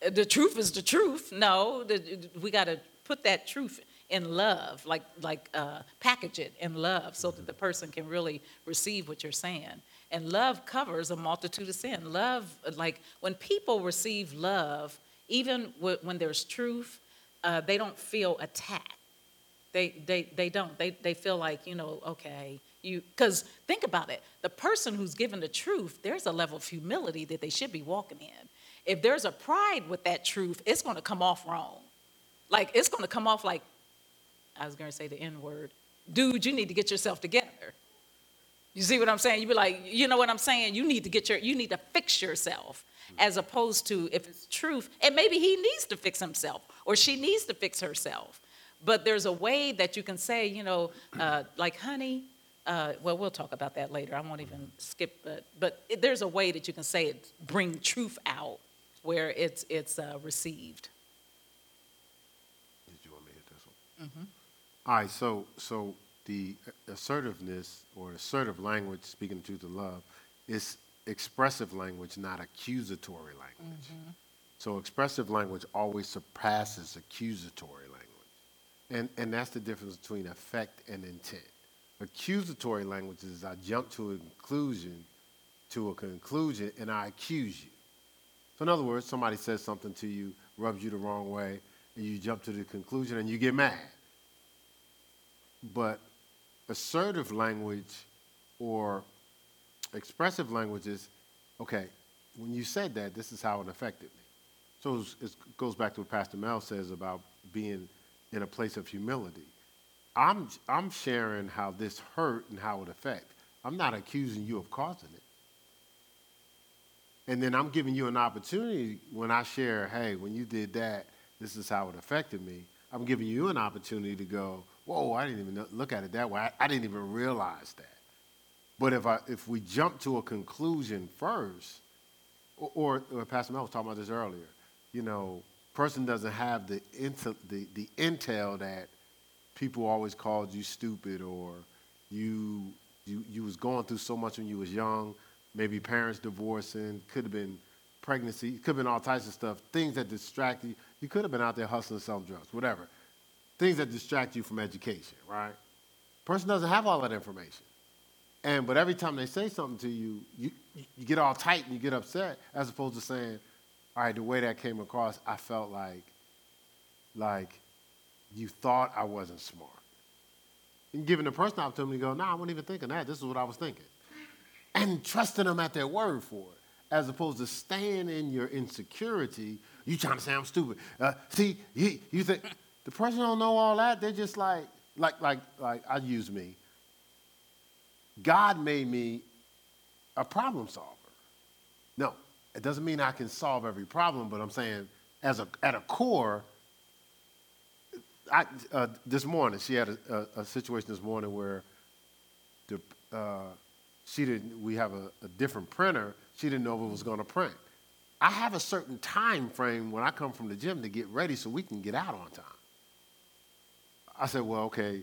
The truth is the truth. No the, we got to put that truth in love like like uh, package it in love so that the person can really receive what you're saying and love covers a multitude of sin. Love, like when people receive love, even when there's truth, uh, they don't feel attacked. They, they, they don't. They, they feel like, you know, okay, you, because think about it. The person who's given the truth, there's a level of humility that they should be walking in. If there's a pride with that truth, it's going to come off wrong. Like, it's going to come off like, I was going to say the N word. Dude, you need to get yourself together. You see what I'm saying? You be like, you know what I'm saying? You need to get your, you need to fix yourself, as opposed to if it's truth, and maybe he needs to fix himself or she needs to fix herself. But there's a way that you can say, you know, uh, like, honey. Uh, well, we'll talk about that later. I won't even skip, but but it, there's a way that you can say it, bring truth out where it's it's uh, received. Did you want me to hit this one? Mm-hmm. All right. So so the assertiveness or assertive language, speaking truth in love, is expressive language, not accusatory language. Mm-hmm. So expressive language always surpasses accusatory language. And, and that's the difference between effect and intent. Accusatory language is I jump to a conclusion, to a conclusion, and I accuse you. So in other words, somebody says something to you, rubs you the wrong way, you jump to the conclusion and you get mad. But assertive language or expressive language is okay, when you said that, this is how it affected me. So it goes back to what Pastor Mel says about being in a place of humility. I'm, I'm sharing how this hurt and how it affect. I'm not accusing you of causing it. And then I'm giving you an opportunity when I share, hey, when you did that, this is how it affected me. I'm giving you an opportunity to go, whoa, I didn't even look at it that way. I, I didn't even realize that. But if, I, if we jump to a conclusion first, or, or, Pastor Mel was talking about this earlier, you know, person doesn't have the, intel, the, the intel that people always called you stupid or you, you, you was going through so much when you was young, maybe parents divorcing, could have been pregnancy, could have been all types of stuff, things that distract you. You could have been out there hustling, selling drugs, whatever things that distract you from education, right? Person doesn't have all that information. And but every time they say something to you, you, you get all tight and you get upset, as opposed to saying, all right, the way that came across, I felt like, like you thought I wasn't smart. And giving the person the opportunity to go, nah, I wasn't even thinking that. This is what I was thinking. And trusting them at their word for it, as opposed to staying in your insecurity. You trying to I'm stupid. Uh, see, you, you think, the person don't know all that. They're just like, like, like, like, I use me. God made me a problem solver. No, it doesn't mean I can solve every problem, but I'm saying as a, at a core, I, uh, this morning, she had a, a, a, situation this morning where the, uh, she didn't, we have a, a different printer. She didn't know if it was going to print. I have a certain time frame when I come from the gym to get ready so we can get out on time. I said, well, okay,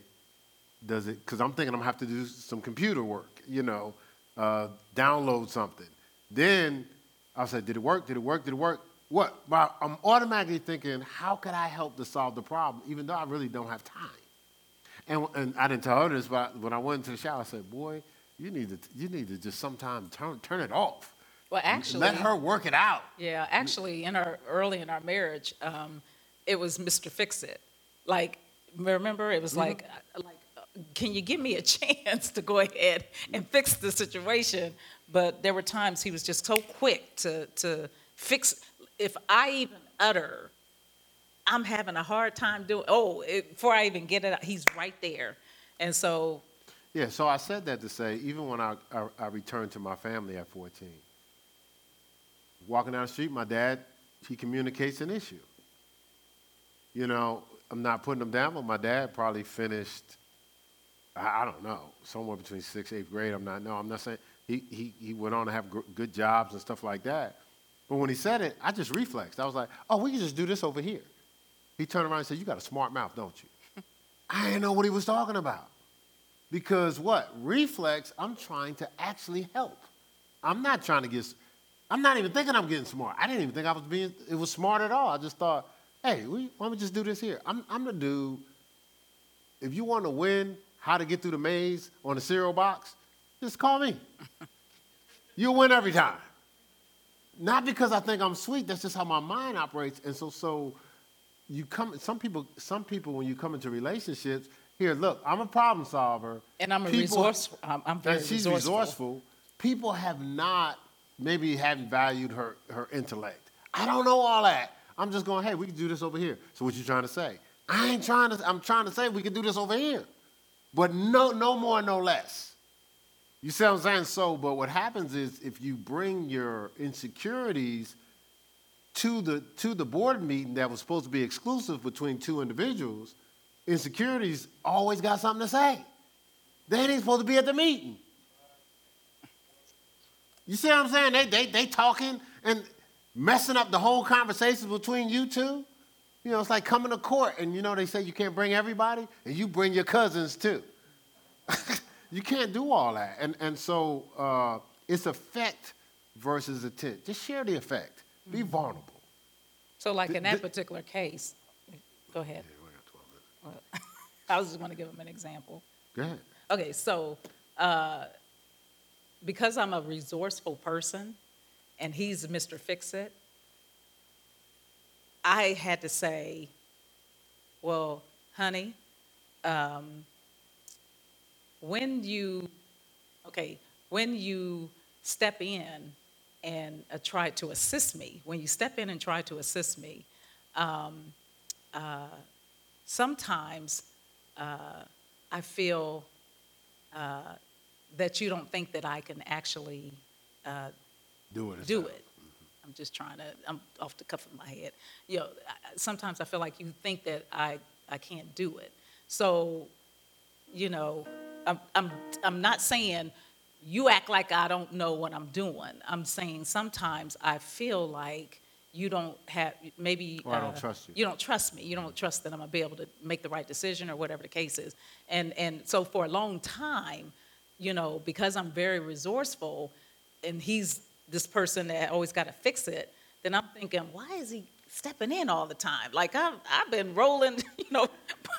does it, because I'm thinking I'm to have to do some computer work, you know, uh, download something. Then I said, did it work? Did it work? Did it work? What? Well, I'm automatically thinking, how could I help to solve the problem, even though I really don't have time? And, and I didn't tell her this, but when I went into the shower, I said, boy, you need to, you need to just sometime turn, turn it off. Well, actually, let her work it out. Yeah, actually, in our early in our marriage, um, it was Mr. Fix It. Like, remember, it was mm-hmm. like, uh, like, can you give me a chance to go ahead and fix the situation? But there were times he was just so quick to to fix. If I even utter, I'm having a hard time doing. Oh, it, before I even get it out, he's right there, and so. Yeah, so I said that to say, even when I, I, I returned to my family at 14, walking down the street, my dad, he communicates an issue. You know, I'm not putting him down, but my dad probably finished, I, I don't know, somewhere between sixth, eighth grade. I'm not, no, I'm not saying, he, he, he went on to have gr- good jobs and stuff like that. But when he said it, I just reflexed. I was like, oh, we can just do this over here. He turned around and said, you got a smart mouth, don't you? I didn't know what he was talking about. Because what? Reflex, I'm trying to actually help. I'm not trying to get I'm not even thinking I'm getting smart. I didn't even think I was being, it was smart at all. I just thought, hey, we, why don't we just do this here? I'm, I'm the dude, if you want to win how to get through the maze on the cereal box, just call me. You'll win every time. Not because I think I'm sweet, that's just how my mind operates. And so, so you come, some people, some people, when you come into relationships, here, look, I'm a problem solver. And I'm a people, resourceful. I'm, I'm very she's resourceful. resourceful. People have not maybe hadn't valued her, her intellect. I don't know all that. I'm just going, hey, we can do this over here. So what you trying to say? I ain't trying to, I'm trying to say we can do this over here. But no, no more, no less. You see what I'm saying? So, but what happens is if you bring your insecurities to the to the board meeting that was supposed to be exclusive between two individuals, insecurities always got something to say. They ain't supposed to be at the meeting. You see what I'm saying? They, they, they talking and messing up the whole conversation between you two. You know, it's like coming to court and, you know, they say you can't bring everybody and you bring your cousins too. you can't do all that. And, and so uh, it's effect versus intent. Just share the effect. Be mm-hmm. vulnerable. So like in that particular case, go ahead. Yeah, I was just going to give him an example. Go ahead. Okay, so uh, because I'm a resourceful person and he's Mr. Fix It, I had to say, well, honey, um, when you, okay, when you step in and uh, try to assist me, when you step in and try to assist me, um, uh, sometimes uh, I feel uh, that you don't think that I can actually uh, do it. Do it. I'm just trying to. I'm off the cuff of my head. You know, sometimes I feel like you think that I I can't do it. So, you know, I'm I'm I'm not saying you act like I don't know what I'm doing. I'm saying sometimes I feel like you don't have maybe or I don't uh, trust you. You don't trust me. You don't trust that I'm gonna be able to make the right decision or whatever the case is. And and so for a long time, you know, because I'm very resourceful and he's this person that always got to fix it, then I'm thinking, why is he stepping in all the time? Like I've, I've been rolling, you know,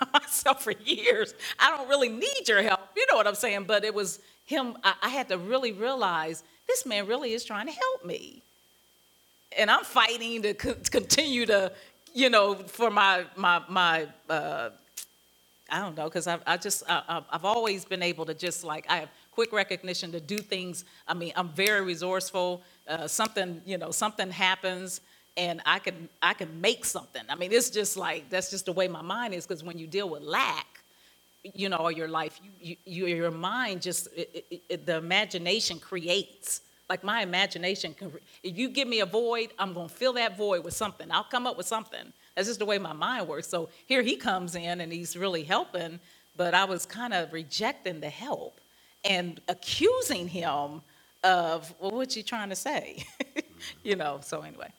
by myself for years. I don't really need your help. You know what I'm saying? But it was him, I, I had to really realize this man really is trying to help me. And I'm fighting to co- continue to, you know, for my, my, my, uh, I don't know, because I've, I just, I, I've always been able to just like, I have quick recognition to do things. I mean, I'm very resourceful. Uh, something, you know, something happens and I can, I can make something. I mean, it's just like, that's just the way my mind is because when you deal with lack, you know, all your life, you, you, your mind just, it, it, it, the imagination creates. Like my imagination, can, if you give me a void, I'm to fill that void with something. I'll come up with something. That's just the way my mind works. So here he comes in and he's really helping, but I was kind of rejecting the help. and accusing him of, well, what you trying to say? you know, so anyway.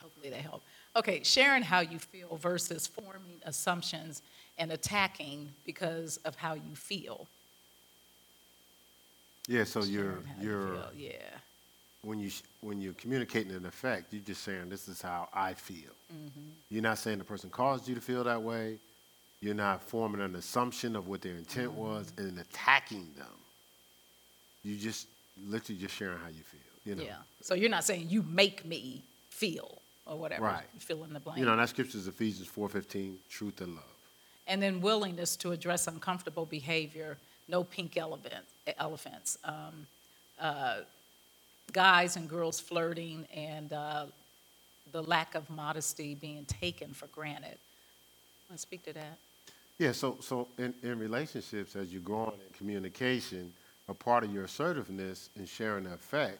Hopefully that helped. Okay, sharing how you feel versus forming assumptions and attacking because of how you feel. Yeah, so you're, Sharing how you you're, feel, Yeah, when you when you're communicating an effect, you're just saying, this is how I feel. Mm-hmm. You're not saying the person caused you to feel that way. You're not forming an assumption of what their intent Mm-hmm. was and attacking them. You just, literally just sharing how you feel, you know? yeah. So you're not saying you make me feel or whatever. Right. Fill in the blank. You know, that scripture is Ephesians 4.15, truth and love. And then willingness to address uncomfortable behavior, no pink elephant, elephants. Um, uh, guys and girls flirting and uh, the lack of modesty being taken for granted. Want to speak to that? Yeah, so, so in, in relationships, as you're growing in communication, a part of your assertiveness in sharing that fact,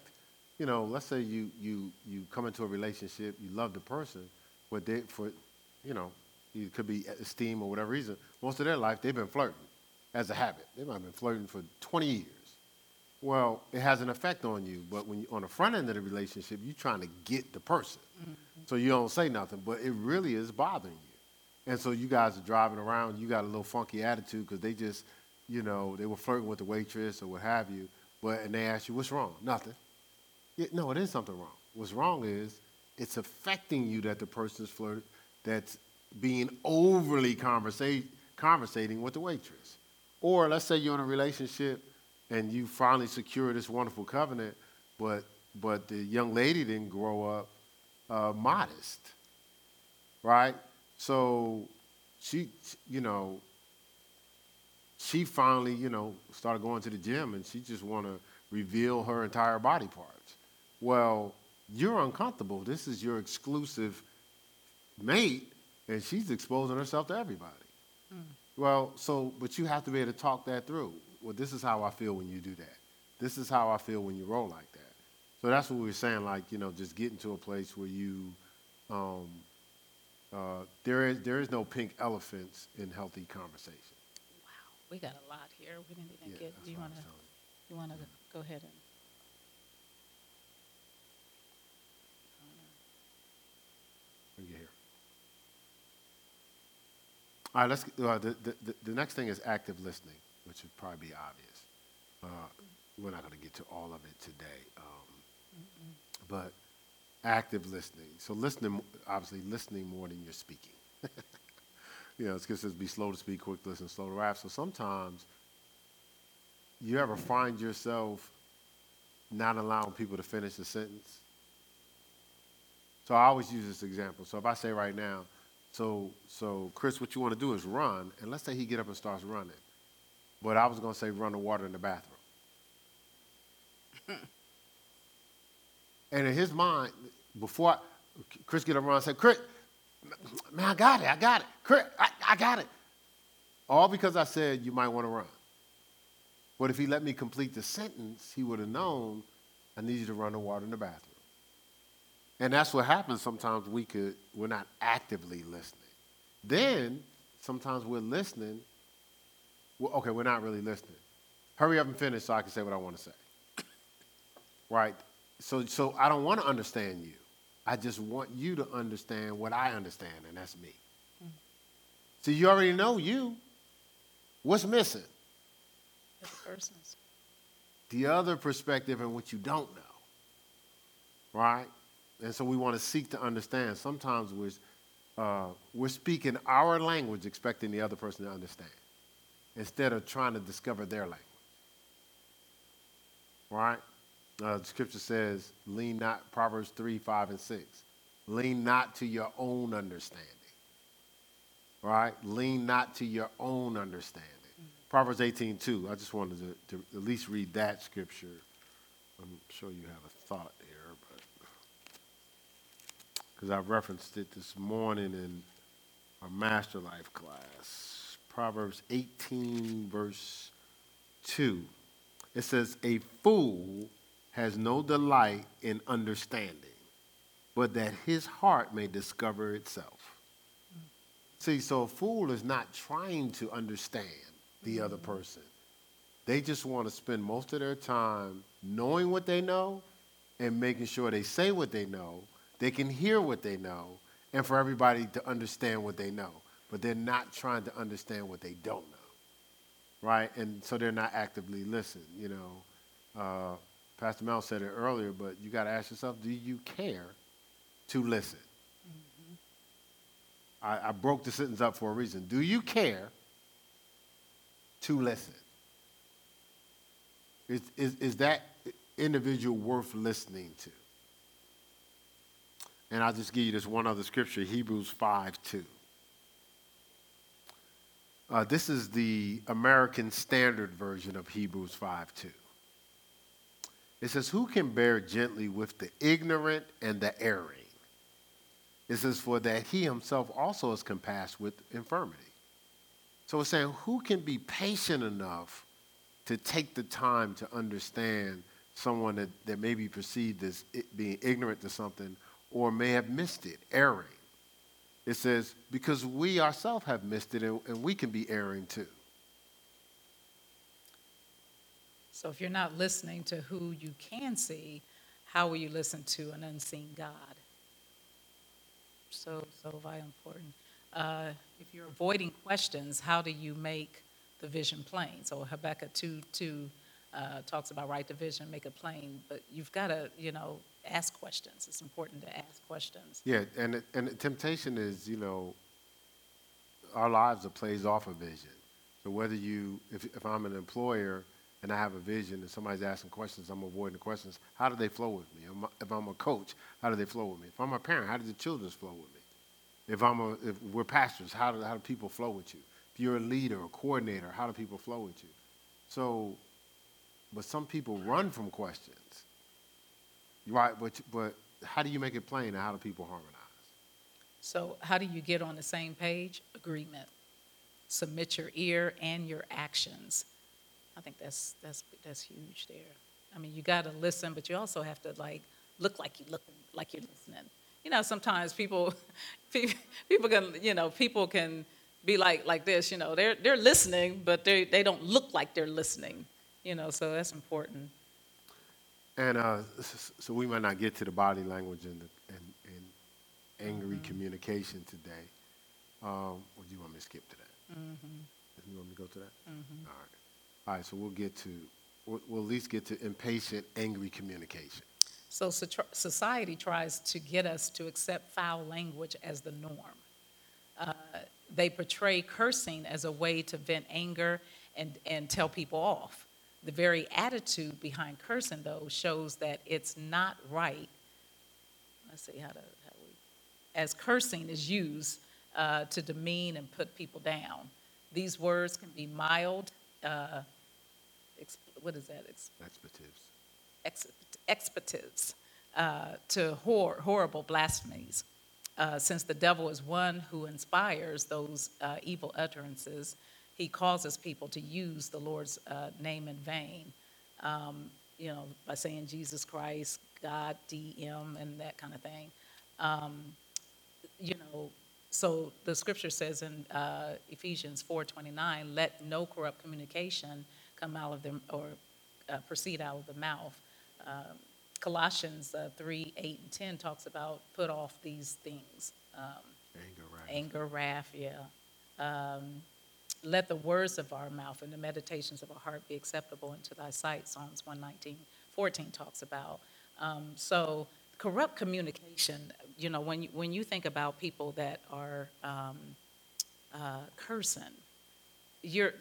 you know, let's say you, you, you come into a relationship, you love the person, but they, for, you know, it could be esteem or whatever reason, most of their life they've been flirting as a habit. They might have been flirting for 20 years. Well, it has an effect on you, but when you on the front end of the relationship, you're trying to get the person. Mm-hmm. So you don't say nothing, but it really is bothering you. And so you guys are driving around, you got a little funky attitude because they just, you know, they were flirting with the waitress or what have you, but and they ask you, what's wrong? Nothing. Yeah, no, it is something wrong. What's wrong is it's affecting you that the person's flirt that's being overly conversate, conversating with the waitress. Or let's say you're in a relationship and you finally secure this wonderful covenant, but but the young lady didn't grow up uh, modest, right? So she, you know, she finally, you know, started going to the gym and she just want to reveal her entire body parts. Well, you're uncomfortable. This is your exclusive mate, and she's exposing herself to everybody. Well, so, but you have to be able to talk that through. Well, this is how I feel when you do that. This is how I feel when you roll like that. So that's what we were saying, like, you know, just getting to a place where you, um, uh, there is there is no pink elephants in healthy conversation. Wow, we got a lot here. We didn't even Yeah, get. Do you want to? You want to go ahead and? Get here. All right, let's, uh, the, the- the next thing is active listening, which would probably be obvious. Uh, we're not going to get to all of it today. Um, but active listening. So listening, obviously listening more than you're speaking. you know, it's because says be slow to speak, quick to listen, slow to rap. So sometimes you ever find yourself not allowing people to finish a sentence? So I always use this example. So if I say right now, so so Chris, what you want to do is run, and let's say he get up and starts running, but I was going to say run the water in the bathroom. and in his mind, before I, Chris get around and say, Chris, man, I got it, I got it, Chris, I, I got it. All because I said you might want to run. But if he let me complete the sentence, he would have known I need you to run the water in the bathroom. And that's what happens sometimes we could we're not actively listening. Then sometimes we're listening. Well, okay, we're not really listening. Hurry up and finish so I can say what I want to say. Right? So so I don't want to understand you. I just want you to understand what I understand, and that's me. So you already know you. What's missing? The persons. the other perspective and what you don't know. Right? And so we want to seek to understand. Sometimes we're, uh, we're speaking our language expecting the other person to understand instead of trying to discover their language. Right? Uh, the scripture says, lean not, Proverbs 3, 5, and 6. Lean not to your own understanding. Right? Lean not to your own understanding. Proverbs 18, 2. I just wanted to, to at least read that scripture. I'm sure you have a thought there, but because I referenced it this morning in our Master Life class. Proverbs 18, verse 2. It says, A fool has no delight in understanding, but that his heart may discover itself. See, so a fool is not trying to understand the other mm-hmm. person. They just want to spend most of their time knowing what they know and making sure they say what they know, they can hear what they know, and for everybody to understand what they know. But they're not trying to understand what they don't know, right? And so they're not actively listening. You know, uh, Pastor Mel said it earlier, but you got to ask yourself: Do you care to listen? I, I broke the sentence up for a reason. Do you care to listen? Is, is, is that individual worth listening to? And I'll just give you this one other scripture Hebrews 5 2. Uh, this is the American Standard Version of Hebrews 5 2. It says, Who can bear gently with the ignorant and the erring? It says, For that he himself also is compassed with infirmity. So it's saying, Who can be patient enough to take the time to understand someone that, that may be perceived as being ignorant to something or may have missed it, erring? It says, Because we ourselves have missed it and, and we can be erring too. So if you're not listening to who you can see, how will you listen to an unseen God? So, so very important. Uh, if you're avoiding questions, how do you make the vision plain? So Habakkuk 2 2 uh, talks about write the vision, make it plain, but you've got to, you know, ask questions. It's important to ask questions. Yeah, and, and the temptation is, you know, our lives are plays off a vision. So whether you, if, if I'm an employer and I have a vision and somebody's asking questions, I'm avoiding the questions. How do they flow with me? If I'm a coach, how do they flow with me? If I'm a parent, how do the children flow with me? If I'm a, if we're pastors, how do, how do people flow with you? If you're a leader, a coordinator, how do people flow with you? So, but some people run from questions, right? But, but how do you make it plain and how do people harmonize? So, how do you get on the same page? Agreement. Submit your ear and your actions I think that's that's that's huge there. I mean, you got to listen, but you also have to like look like you look like you're listening. You know, sometimes people people can you know people can be like like this. You know, they're they're listening, but they they don't look like they're listening. You know, so that's important. And uh, so we might not get to the body language and, the, and, and angry mm-hmm. communication today. Um, or do you want me to skip to that? Mm-hmm. You want me to go to that? Mm-hmm. All right. All right, so we'll get to, we'll, we'll at least get to impatient, angry communication. So society tries to get us to accept foul language as the norm. Uh, they portray cursing as a way to vent anger and, and tell people off. The very attitude behind cursing, though, shows that it's not right. Let's see how to, how we, as cursing is used uh, to demean and put people down. These words can be mild, uh, what is that? Ex- expletives. Ex- expletives uh, to hor- horrible blasphemies. Uh, since the devil is one who inspires those uh, evil utterances, he causes people to use the Lord's uh, name in vain. Um, you know, by saying Jesus Christ, God, DM, and that kind of thing. Um, you know, so the scripture says in uh, Ephesians 4:29, "Let no corrupt communication come out of them or uh, proceed out of the mouth. Um, Colossians uh, 3 8 and 10 talks about put off these things um, anger, wrath. Anger, wrath, yeah. Um, let the words of our mouth and the meditations of our heart be acceptable into thy sight, Psalms 119 14 talks about. Um, so, corrupt communication, you know, when you, when you think about people that are um, uh, cursing, you're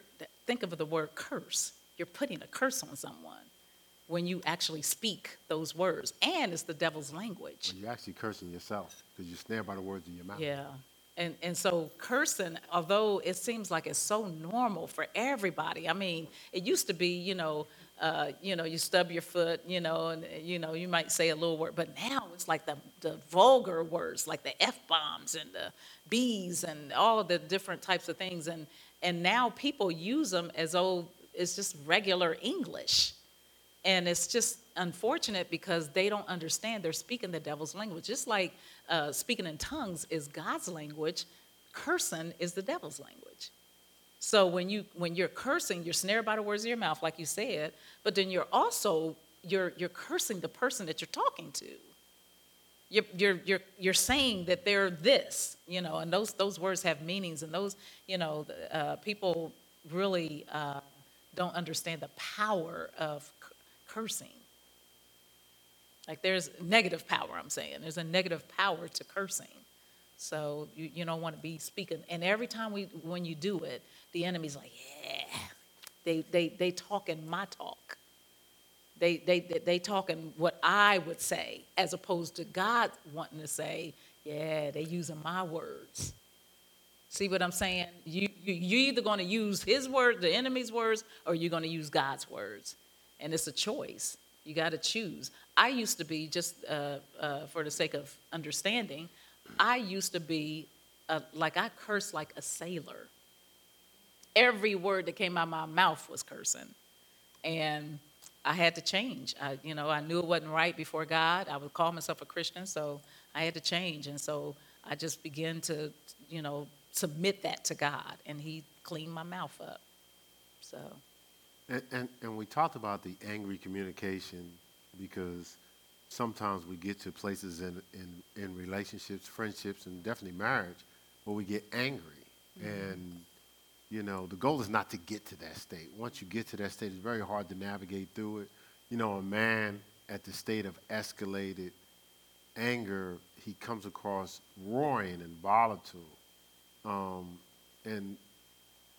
think of the word curse. You're putting a curse on someone when you actually speak those words, and it's the devil's language. Well, you're actually cursing yourself because you're snared by the words in your mouth. Yeah. And, and so cursing, although it seems like it's so normal for everybody. I mean, it used to be, you know, uh, you know, you stub your foot, you know, and you know, you might say a little word, but now it's like the, the vulgar words, like the f bombs and the b's and all the different types of things, and and now people use them as though it's just regular English. And it's just unfortunate because they don't understand they're speaking the devil's language. Just like uh, speaking in tongues is God's language, cursing is the devil's language. So when you when you're cursing, you're snared by the words of your mouth, like you said, but then you're also you're you're cursing the person that you're talking to. You're you're you're you're saying that they're this, you know, and those those words have meanings, and those you know uh, people really uh, don't understand the power of cursing. Like there's negative power, I'm saying. There's a negative power to cursing. So you, you don't want to be speaking. And every time we when you do it, the enemy's like, yeah. They they they talk in my talk. They they they, talk in what I would say, as opposed to God wanting to say, yeah, they using my words. See what I'm saying? You, you you're either going to use his word, the enemy's words, or you're going to use God's words, and it's a choice. You got to choose. I used to be just uh, uh, for the sake of understanding. I used to be a, like I cursed like a sailor. Every word that came out of my mouth was cursing, and I had to change. I, you know, I knew it wasn't right before God. I would call myself a Christian, so I had to change, and so I just began to, you know, submit that to God, and He cleaned my mouth up. So, And, and, and we talked about the angry communication because sometimes we get to places in, in, in relationships, friendships, and definitely marriage where we get angry. And, you know, the goal is not to get to that state. Once you get to that state, it's very hard to navigate through it. You know, a man at the state of escalated anger, he comes across roaring and volatile. Um, and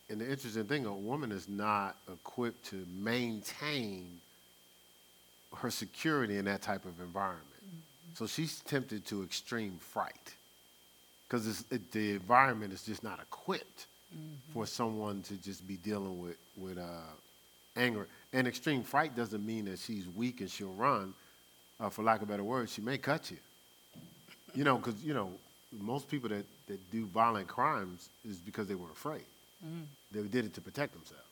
and the interesting thing, a woman is not equipped to maintain her security in that type of environment. So she's tempted to extreme fright because it, the environment is just not equipped for someone to just be dealing with with uh, anger. And extreme fright doesn't mean that she's weak and she'll run. Uh, for lack of better words, she may cut you. You know, because you know most people that, that do violent crimes is because they were afraid. They did it to protect themselves.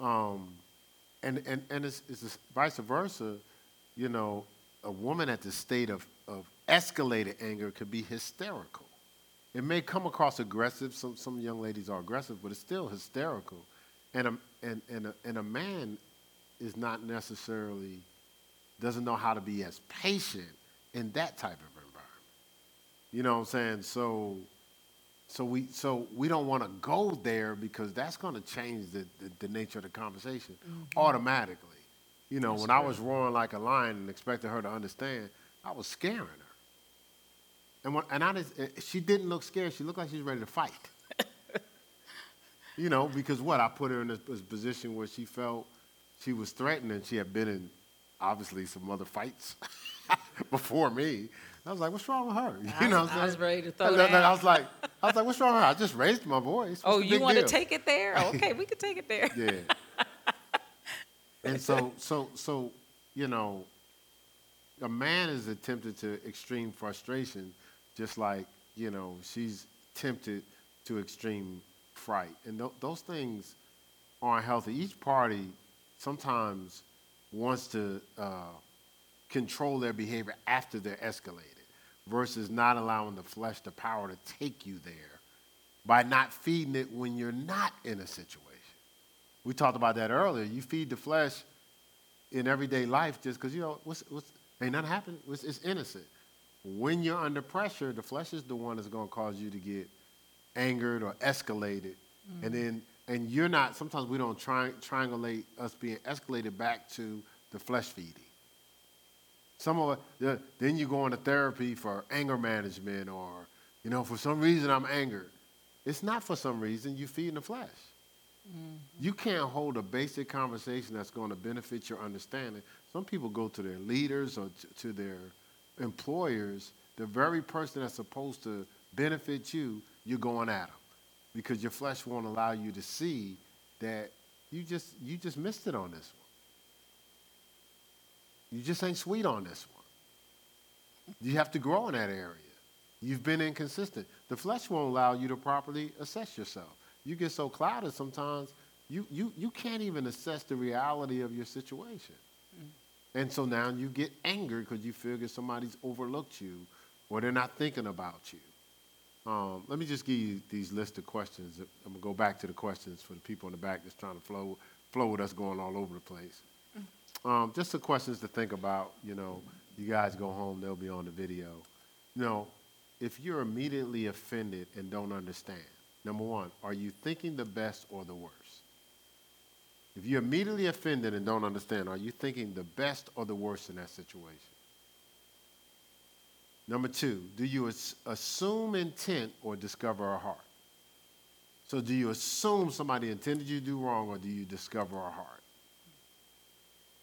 Um, and and, and it's, it's vice versa. You know, a woman at the state of, of escalated anger could be hysterical. It may come across aggressive. Some, some young ladies are aggressive, but it's still hysterical. And a, and, and, a, and a man is not necessarily, doesn't know how to be as patient in that type of environment. You know what I'm saying? So, so we so we don't want to go there because that's going to change the, the, the nature of the conversation automatically. You know, when I was roaring like a lion and expecting her to understand, I was scaring her. And when, and I just, eh, she didn't look scared. She looked like she was ready to fight. you know, because what I put her in this, this position where she felt she was threatened, and she had been in obviously some other fights before me. I was like, "What's wrong with her?" You I know, what I'm I was saying? ready to throw I, I- was like, I was like, "What's wrong with her?" I just raised my voice. What's oh, you want to take it there? Okay, we could take it there. Yeah. and so, so, so, you know, a man is tempted to extreme frustration, just like you know she's tempted to extreme fright, and th- those things aren't healthy. Each party sometimes wants to uh, control their behavior after they're escalated, versus not allowing the flesh the power to take you there by not feeding it when you're not in a situation. We talked about that earlier. You feed the flesh in everyday life just because, you know, what's, what's, ain't nothing happened. It's, it's innocent. When you're under pressure, the flesh is the one that's going to cause you to get angered or escalated. And mm. then, and you're not, sometimes we don't tri- triangulate us being escalated back to the flesh feeding. Some of it, then you go into therapy for anger management or, you know, for some reason I'm angered. It's not for some reason, you feed in the flesh. Mm-hmm. You can't hold a basic conversation that's going to benefit your understanding. Some people go to their leaders or to, to their employers, the very person that's supposed to benefit you, you're going at them because your flesh won't allow you to see that you just you just missed it on this one. You just ain't sweet on this one. You have to grow in that area. You've been inconsistent. The flesh won't allow you to properly assess yourself. You get so clouded sometimes, you, you, you can't even assess the reality of your situation. And so now you get angry because you figure somebody's overlooked you or they're not thinking about you. Um, let me just give you these list of questions. I'm gonna go back to the questions for the people in the back that's trying to flow, flow with us going all over the place. Um, just some questions to think about, you know, you guys go home, they'll be on the video. You know, if you're immediately offended and don't understand, number one, are you thinking the best or the worst? If you're immediately offended and don't understand, are you thinking the best or the worst in that situation? Number two, do you assume intent or discover a heart? So, do you assume somebody intended you to do wrong or do you discover a heart?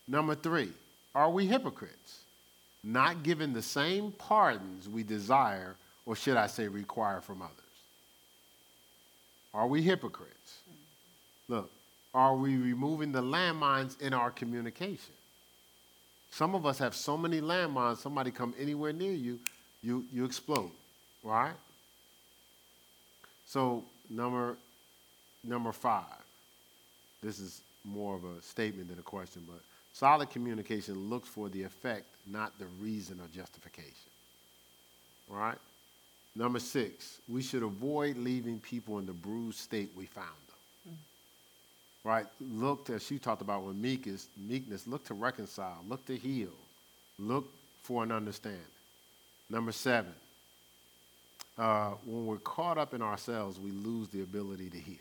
Number three, are we hypocrites? Not giving the same pardons we desire, or should I say, require from others? Are we hypocrites? Look, are we removing the landmines in our communication? Some of us have so many landmines, somebody come anywhere near you, you, you explode, right? So, number, number five, this is more of a statement than a question, but solid communication looks for the effect, not the reason or justification. All right? Number six, we should avoid leaving people in the bruised state we found them. Right? Look, as she talked about with meekness, meekness, look to reconcile, look to heal, look for an understanding. Number seven, uh, when we're caught up in ourselves, we lose the ability to hear.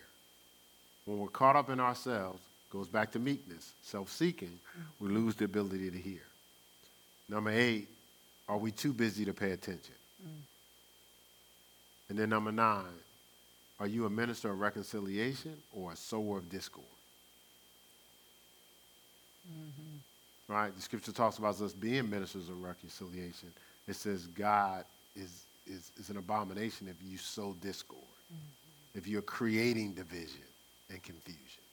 When we're caught up in ourselves, goes back to meekness, self-seeking, we lose the ability to hear. Number eight, are we too busy to pay attention? And then number nine, are you a minister of reconciliation or a sower of discord? Right? The scripture talks about us being ministers of reconciliation. It says God is, is, is an abomination if you sow discord, if you're creating division and confusion.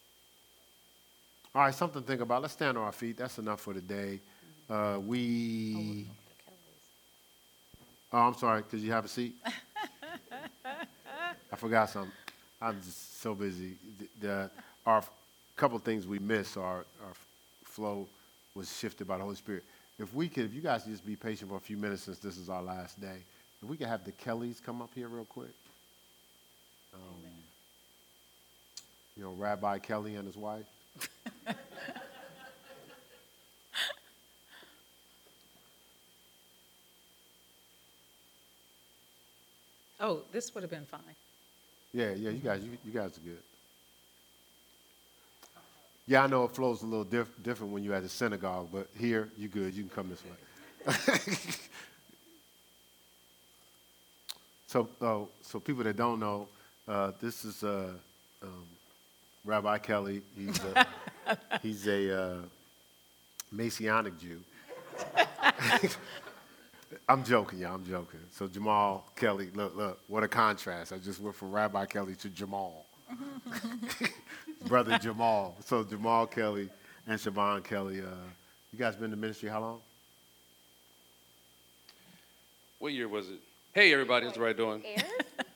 All right, something to think about. Let's stand on our feet. That's enough for today. Uh, we. Oh, I'm sorry. Could you have a seat? I forgot something. I'm just so busy. The, the- our couple things we missed, our, our flow was shifted by the Holy Spirit. If we could, if you guys just be patient for a few minutes since this is our last day, if we could have the Kellys come up here real quick. Um, You know, Rabbi Kelly and his wife. Oh, this would have been fine. Yeah, yeah, you guys, you, you guys are good. Yeah, I know it flows a little diff- different when you're at the synagogue, but here, you good. You can come this way. so, uh, so people that don't know, uh, this is uh, um, Rabbi Kelly. He's a, he's a uh, Messianic Jew. I'm joking, yeah, I'm joking. So Jamal Kelly, look, look, what a contrast. I just went from Rabbi Kelly to Jamal. Brother Jamal. So Jamal Kelly and Siobhan Kelly, uh, you guys been in ministry how long? What year was it? Hey, everybody, how's the right doing? Airs?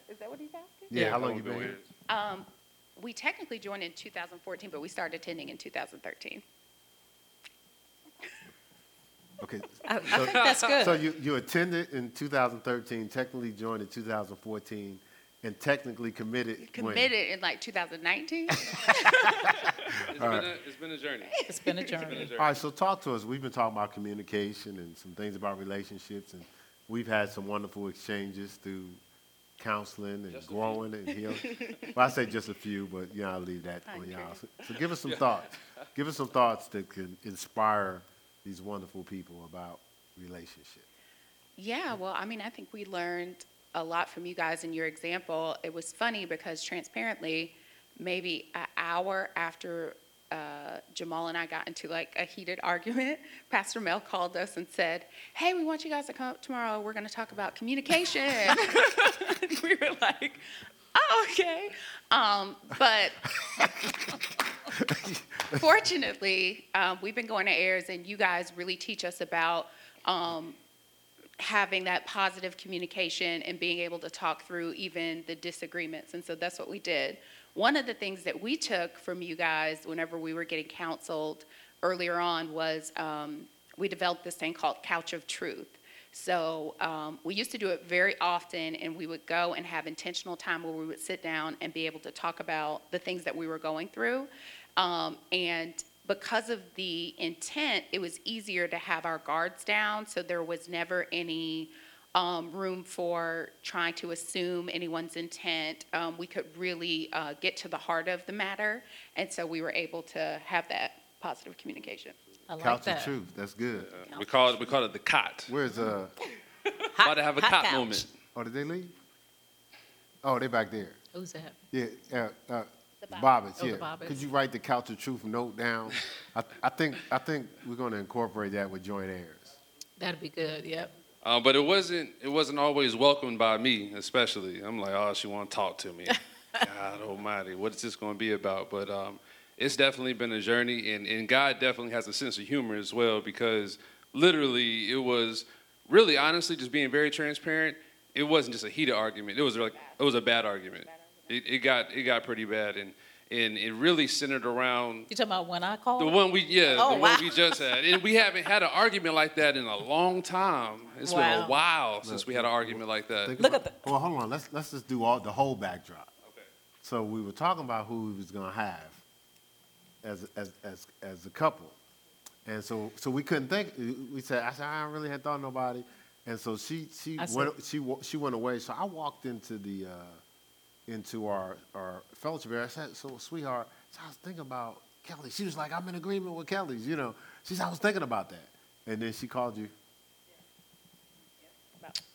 Is that what he's asking? Yeah, how long you been here? Um, we technically joined in 2014, but we started attending in 2013. Okay. I, I think that's good. So you, you attended in 2013, technically joined in 2014, and technically committed when? Committed in like 2019. It's been, a, it's been a journey. it's been a It's been a journey. journey. All right, so talk to us. We've been talking about communication and some things about relationships, and we've had some wonderful exchanges through counseling and Just growing and healing. well, I say just a few, but you know, I'll leave that on y'all. So, so give us some thoughts. Give us some thoughts that can inspire these wonderful people about relationships. Yeah, well, I mean, I think we learned a lot from you guys in your example. It was funny because transparently, maybe an hour after uh, Jamal and I got into like a heated argument, Pastor Mel called us and said, "Hey, we want you guys to come up tomorrow. We're going to talk about communication." we were like, "Oh, okay," um, but fortunately, um, we've been going to Heirs, and you guys really teach us about um, having that positive communication and being able to talk through even the disagreements. And so that's what we did. One of the things that we took from you guys whenever we were getting counseled earlier on was um, we developed this thing called Couch of Truth. So um, we used to do it very often, and we would go and have intentional time where we would sit down and be able to talk about the things that we were going through. Um, and because of the intent, it was easier to have our guards down, so there was never any um, room for trying to assume anyone's intent. Um, we could really uh, get to the heart of the matter, and so we were able to have that positive communication. I like Couch of truth. That's good. We call it we call it the cot. Where's uh? About to have a hot cot couch. moment. Oh, did they leave? Oh, they're back there. Who's that? Yeah, uh, uh, The Bobbits, Oh, the yeah. Bobbits. Could you write the Couch of Truth note down? I, I think, I think we're gonna incorporate that with joint heirs. That'd be good, yep. Uh, but it wasn't it wasn't always welcomed by me, especially. I'm like, oh, she want to talk to me. God Almighty, what is this going to be about? But um, it's definitely been a journey, and, and God definitely has a sense of humor as well because literally it was really honestly just being very transparent. It wasn't just a heated argument. It was like it was a bad argument. It, it got it got pretty bad, and and it really centered around You talking about when I called? the one we yeah, Oh, the wow. one we just had, and we haven't had an argument like that in a long time. It's been a while since we had an argument like that. Look about- at the- Well, hold on, let's, let's just do all, the whole backdrop. Okay. So we were talking about who we was gonna have as, as, as, as a couple. And so, so we couldn't think, we said, I said, I really hadn't thought of nobody. And so she, she I see. went, she, she went away. So I walked into the, uh, into our, our fellowship area. I said, so sweetheart, so I was thinking about Kelly. She was like, I'm in agreement with Kelly's, you know. She said, I was thinking about that. And then she called you.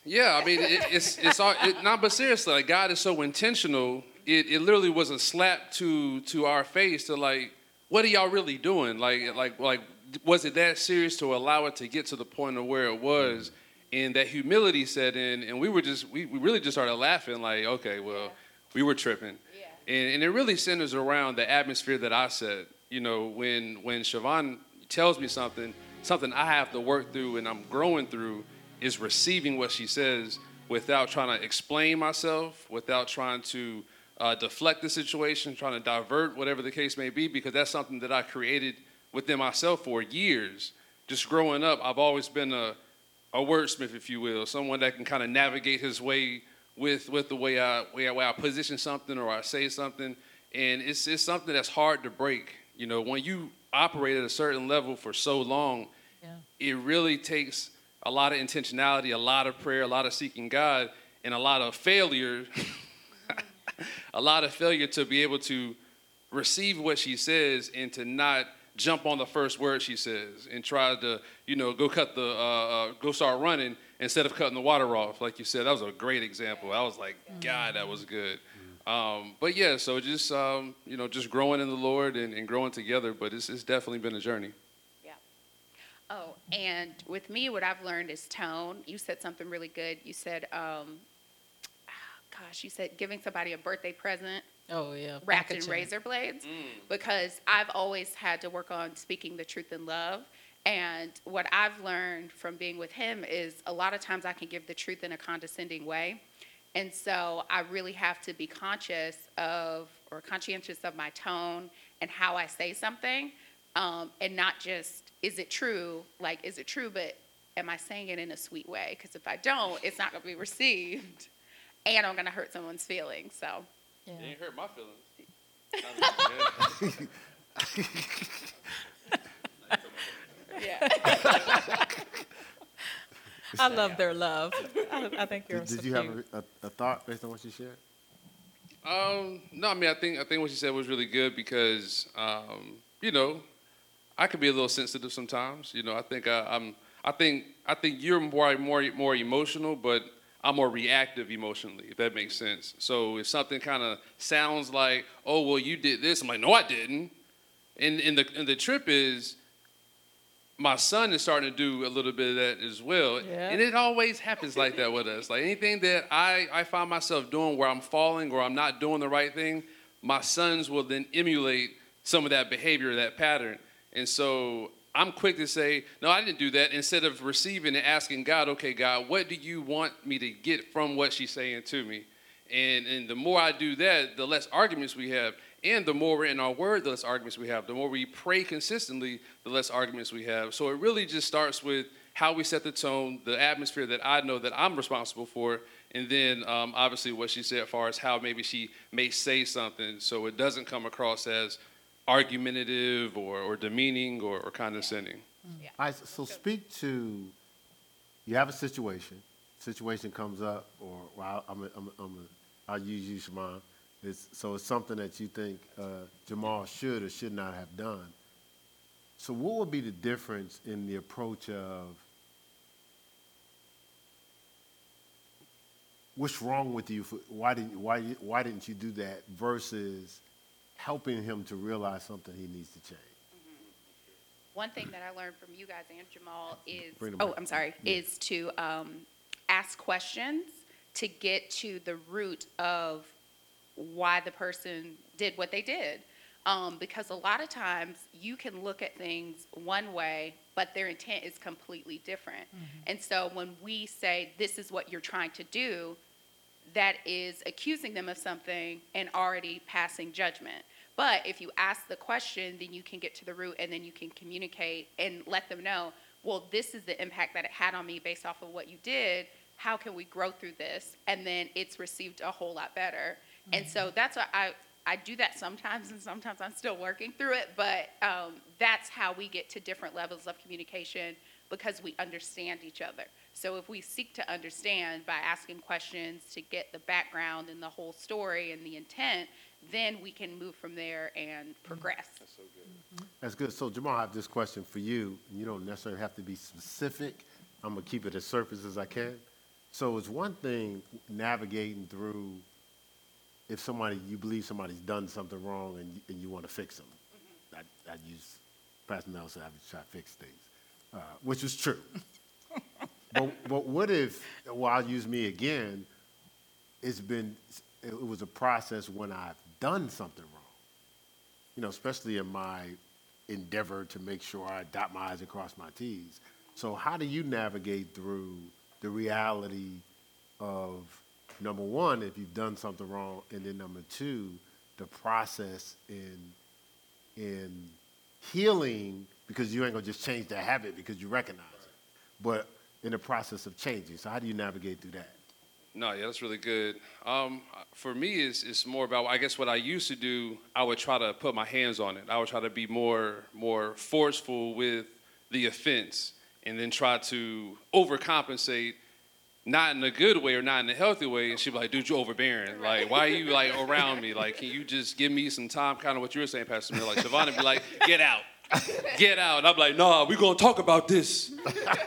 Yeah, I mean, it, it's it's all it, not, but seriously, like God is so intentional. It it literally was a slap to to our face to like, what are y'all really doing? Like like like, was it that serious to allow it to get to the point of where it was? And that humility set in, and we were just we, we really just started laughing. Like, okay, well, we were tripping. Yeah. And, and it really centers around the atmosphere that I set. You know, when when Siobhan tells me something, something I have to work through and I'm growing through is receiving what she says without trying to explain myself, without trying to uh, deflect the situation, trying to divert whatever the case may be, because that's something that I created within myself for years. Just growing up, I've always been a, a wordsmith, if you will, someone that can kind of navigate his way with with the way I way I, way I position something or I say something, and it's it's something that's hard to break. You know, when you operate at a certain level for so long, Yeah. it really takes a lot of intentionality, a lot of prayer, a lot of seeking God, and a lot of failure. a lot of failure to be able to receive what she says and to not jump on the first word she says and try to, you know, go cut the, uh, uh, go start running instead of cutting the water off. Like you said, that was a great example. I was like, God, that was good. Um, but yeah, so just, um, you know, just growing in the Lord and, and growing together. But it's, it's definitely been a journey. Yeah. Oh, and with me, what I've learned is tone. You said something really good. You said, um, gosh, you said giving somebody a birthday present Oh, yeah. wrapped in razor blades because I've always had to work on speaking the truth in love. And what I've learned from being with him is a lot of times I can give the truth in a condescending way. And so I really have to be conscious of or conscientious of my tone and how I say something. Um, and not just, is it true? Like, is it true? But am I saying it in a sweet way? Because if I don't, it's not going to be received. And I'm going to hurt someone's feelings. So. Yeah. You hurt my feelings. Yeah. I love their love. I, I think you're Did, so did you have a, a, a thought based on what you shared? Um, no, I mean, I think I think what you said was really good because, um, you know, I can be a little sensitive sometimes. You know, I think I, I'm, I think I think you're more more more emotional, but I'm more reactive emotionally, if that makes sense. So if something kind of sounds like, oh, well, you did this, I'm like, no, I didn't. And and the and the trip is. My son is starting to do a little bit of that as well. Yeah. And it always happens like that with us. Like anything that I, I find myself doing where I'm falling or I'm not doing the right thing, my sons will then emulate some of that behavior, that pattern. And so I'm quick to say, no, I didn't do that, instead of receiving and asking God, okay, God, what do you want me to get from what she's saying to me? And, and the more I do that, the less arguments we have. And the more we're in our word, the less arguments we have. The more we pray consistently, the less arguments we have. So it really just starts with how we set the tone, the atmosphere that I know that I'm responsible for, and then um, obviously what she said as far as how maybe she may say something so it doesn't come across as argumentative or, or demeaning or, or condescending. All right, so speak to, you have a situation, situation comes up, or, well, I'm, a- I'm, a- I'm, a- I'll use you, Siobhan. It's, so it's something that you think uh, Jamal should or should not have done. So what would be the difference in the approach of what's wrong with you? For, why didn't why why didn't you do that versus helping him to realize something he needs to change? One thing that I learned from you guys and Jamal is, oh. I'm sorry, Yeah. is to um, ask questions to get to the root of why the person did what they did. Um, because a lot of times you can look at things one way, but their intent is completely different. And so when we say, this is what you're trying to do, that is accusing them of something and already passing judgment. But if you ask the question, then you can get to the root and then you can communicate and let them know, well, this is the impact that it had on me based off of what you did. How can we grow through this? And then it's received a whole lot better. And mm-hmm. so that's why I, I do that sometimes, and sometimes I'm still working through it. But um, that's how we get to different levels of communication because we understand each other. So if we seek to understand by asking questions to get the background and the whole story and the intent, then we can move from there and mm-hmm. progress. That's so good. Mm-hmm. That's good. So Jamal, I have this question for you. and You don't necessarily have to be specific. I'm gonna keep it as surface as I can. So it's one thing navigating through if somebody, you believe somebody's done something wrong and, you- and you want to fix them. I, I use, Pastor Nelson, I would try to fix things, uh, which is true. But, but what if, well, I'll use me again, it's been, it was a process when I've done something wrong you know, especially in my endeavor to make sure I dot my I's and cross my T's. So how do you navigate through the reality of, number one, if you've done something wrong, and then number two, the process in, in healing, because you ain't gonna just change that habit because you recognize it, but in the process of changing. So how do you navigate through that? No, yeah, that's really good. Um, for me, it's, it's more about I guess what I used to do. I would try to put my hands on it. I would try to be more more forceful with the offense, and then try to overcompensate, not in a good way or not in a healthy way. And she'd be like, "Dude, you overbearing. Like, why are you like around me? Like, can you just give me some time? Kind of what you were saying, Pastor Miller. Like, would be like, "Get out." Get out. And I'm like, nah, we're gonna talk about this.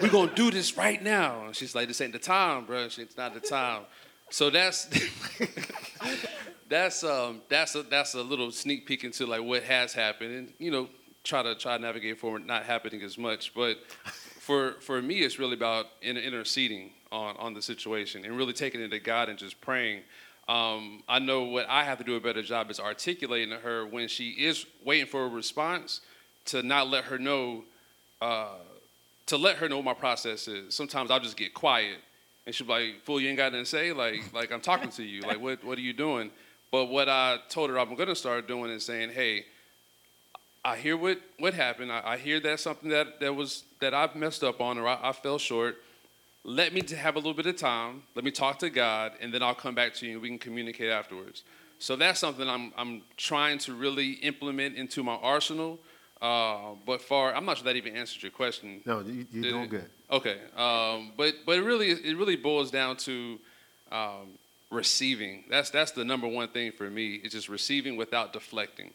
We're gonna do this right now. And she's like, this ain't the time, bro. It's not the time. So that's that's um that's a that's a little sneak peek into like what has happened and you know try to try to navigate forward not happening as much but for for me it's really about inter- interceding on on the situation and really taking it to God and just praying um, I know what I have to do a better job is articulating to her when she is waiting for a response to not let her know uh, to let her know what my process is. Sometimes I'll just get quiet and she'll be like, fool, you ain't got nothing to say? Like, like I'm talking to you. Like, what, what are you doing? But what I told her I'm gonna start doing is saying, hey, I hear what, what happened. I, I hear that's something that, that was that I've messed up on or I, I fell short. Let me to have a little bit of time. Let me talk to God, and then I'll come back to you and we can communicate afterwards. So that's something I'm, I'm trying to really implement into my arsenal. Uh, but far, I'm not sure that even answered your question. No, you, you're doing good. Okay, um, but but it really it really boils down to um, receiving. That's that's the number one thing for me. It's just receiving without deflecting.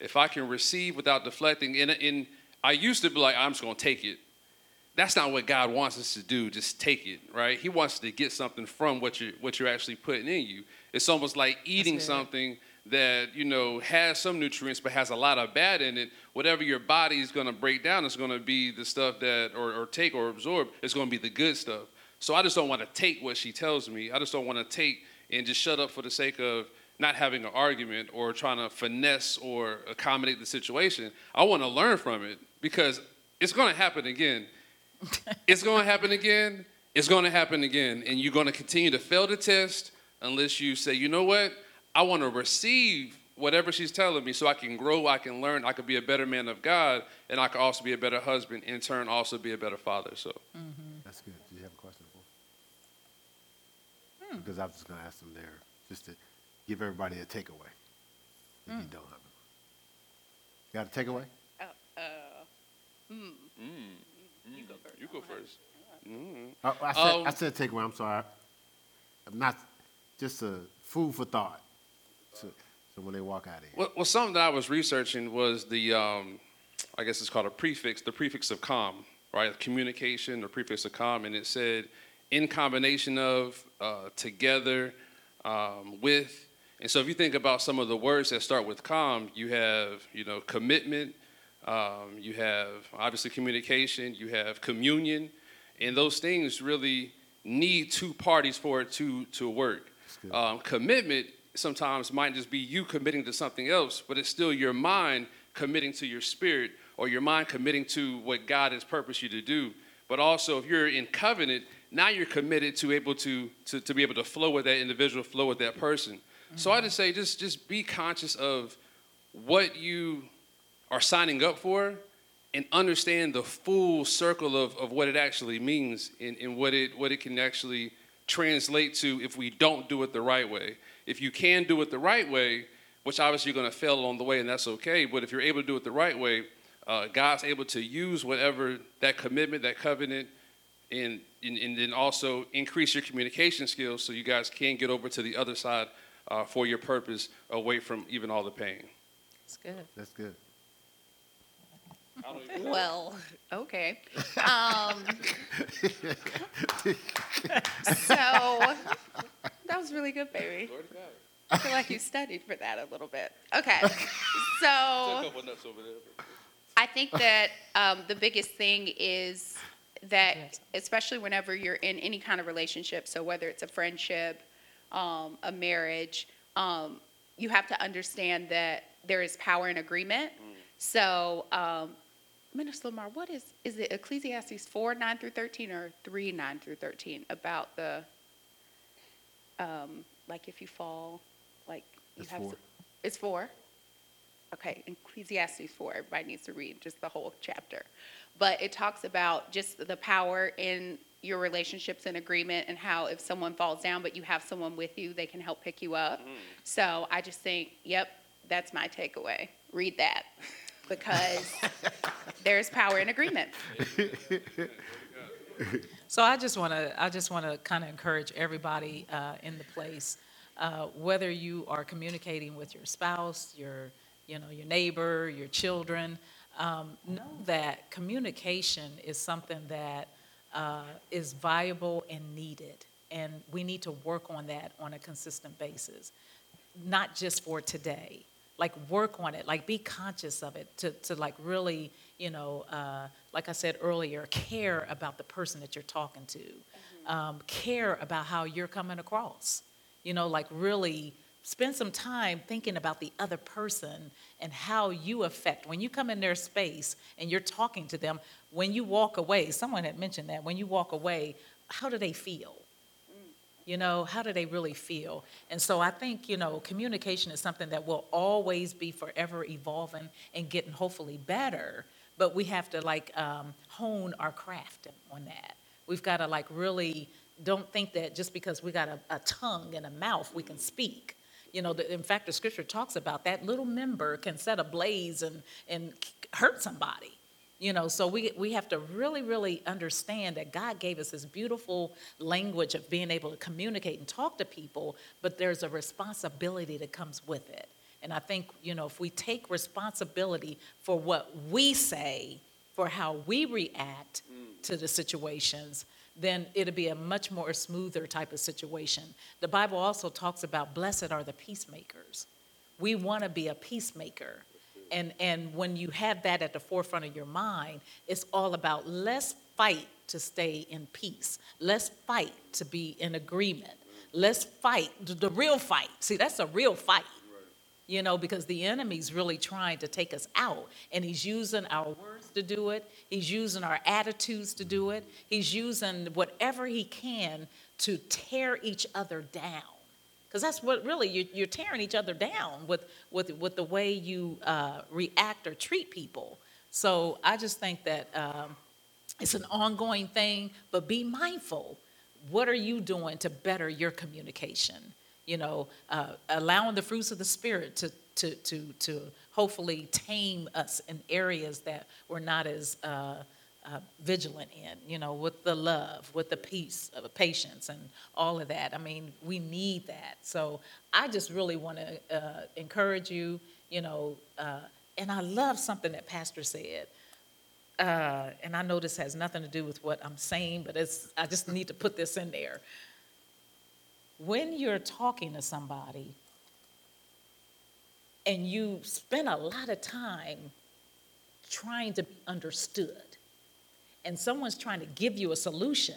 If I can receive without deflecting, and in I used to be like I'm just gonna take it. That's not what God wants us to do. Just take it, right? He wants to get something from what you're, what you're actually putting in you. It's almost like eating something that you know has some nutrients but has a lot of bad in it whatever your body is going to break down is going to be the stuff that or, or take or absorb it's going to be the good stuff so i just don't want to take what she tells me i just don't want to take and just shut up for the sake of not having an argument or trying to finesse or accommodate the situation i want to learn from it because it's going to happen again it's going to happen again. It's going to happen again. And you're going to continue to fail the test unless you say, you know what? I want to receive whatever she's telling me so I can grow, I can learn, I can be a better man of God, and I can also be a better husband, in turn, also be a better father. So, mm-hmm. That's good. Do you have a question for? Hmm. Because I was just going to ask them there, just to give everybody a takeaway. If you don't have it. Got a takeaway? Uh, uh, hmm. You go first. you go first. Oh, I said, I Um, said takeaway. I'm sorry. I'm not just a food for thought. So, so when they walk out of here. Well, well, something that I was researching was the, um, I guess it's called a prefix, the prefix of com, right? Communication, the prefix of com, and it said in combination of, uh, together, um, with. And so if you think about some of the words that start with com, you have, you know, commitment, um, you have obviously communication, you have communion, and those things really need two parties for it to, to work. Um, commitment sometimes might just be you committing to something else, but it's still your mind committing to your spirit or your mind committing to what God has purposed you to do. But also, if you're in covenant, now you're committed to able to, to, to be able to flow with that individual, flow with that person. So I just say, just just be conscious of what you are signing up for and understand the full circle of, of what it actually means and, and what it what it can actually translate to if we don't do it the right way. If you can do it the right way, which obviously you're going to fail along the way, and that's okay. But if you're able to do it the right way, uh, God's able to use whatever that commitment, that covenant, and, and and then also increase your communication skills so you guys can get over to the other side uh, for your purpose, away from even all the pain. That's good. That's good. Well, okay. Um, so that was really good, baby. I feel like you studied for that a little bit. Okay. So I think that um, the biggest thing is that, especially whenever you're in any kind of relationship, so whether it's a friendship, um, a marriage, um, you have to understand that there is power in agreement. So, um, Minister Lamar, what is, is it Ecclesiastes 4, 9 through 13, or 3, 9 through 13, about the, um, like if you fall, like you It's have. four. s- It's 4? Okay, Ecclesiastes 4, everybody needs to read just the whole chapter. But it talks about just the power in your relationships and agreement and how if someone falls down but you have someone with you, they can help pick you up. So I just think, yep, that's my takeaway. Read that because there's power in agreement. So I just want to, I just want to kind of encourage everybody uh, in the place, uh, whether you are communicating with your spouse, your, you know, your neighbor, your children, um, know that communication is something that uh, is viable and needed, and we need to work on that on a consistent basis, not just for today. Like work on it, like be conscious of it, to, to like really, you know, uh, like I said earlier, care about the person that you're talking to, um, care about how you're coming across. You know, like really spend some time thinking about the other person and how you affect when you come in their space and you're talking to them. When you walk away, someone had mentioned that when you walk away, how do they feel? You know, how do they really feel? And so I think, you know, communication is something that will always be forever evolving and getting hopefully better. But we have to like um, hone our craft on that. We've got to like really don't think that just because we got a, a tongue and a mouth, we can speak. You know, the, in fact, the scripture talks about that little member can set ablaze and, and hurt somebody. You know, so we, we have to really, really understand that God gave us this beautiful language of being able to communicate and talk to people, but there's a responsibility that comes with it. And I think, you know, if we take responsibility for what we say, for how we react mm. to the situations, then it'll be a much more smoother type of situation. The Bible also talks about blessed are the peacemakers. We want to be a peacemaker. And, and when you have that at the forefront of your mind, it's all about let's fight to stay in peace. Let's fight to be in agreement. Let's fight the, the real fight. See, that's a real fight. You know, because the enemy's really trying to take us out, and he's using our words to do it. He's using our attitudes to do it. He's using whatever he can to tear each other down. Because that's what really, you're, you're tearing each other down with, with, with the way you uh, react or treat people. So I just think that um, it's an ongoing thing, but be mindful. What are you doing to better your communication? You know, uh, allowing the fruits of the Spirit to, to, to, to hopefully tame us in areas that we're not as uh, uh, vigilant in, you know, with the love, with the peace, of patience, and all of that. I mean, we need that. So I just really want to uh, encourage you, you know, uh, and I love something that Pastor said. Uh, and I know this has nothing to do with what I'm saying, but it's, I just need to put this in there. When you're talking to somebody and you spend a lot of time trying to be understood, and someone's trying to give you a solution,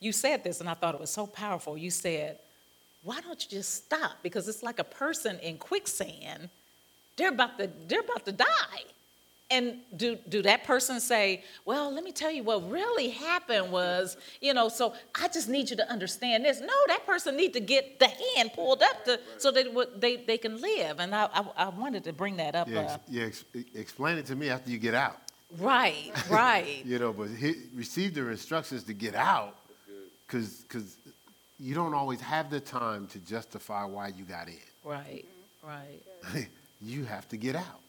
you said this, and I thought it was so powerful. You said, Why don't you just stop? Because it's like a person in quicksand, they're about to, they're about to die. And do, do that person say, Well, let me tell you what really happened was, you know, so I just need you to understand this. No, that person need to get the hand pulled up to, so that what they, they can live. And I, I, I wanted to bring that up. Yeah, uh, yeah ex- explain it to me after you get out. Right, right. You know, but he, receive the instructions to get out because because you don't always have the time to justify why you got in. Right, right. you have to get out.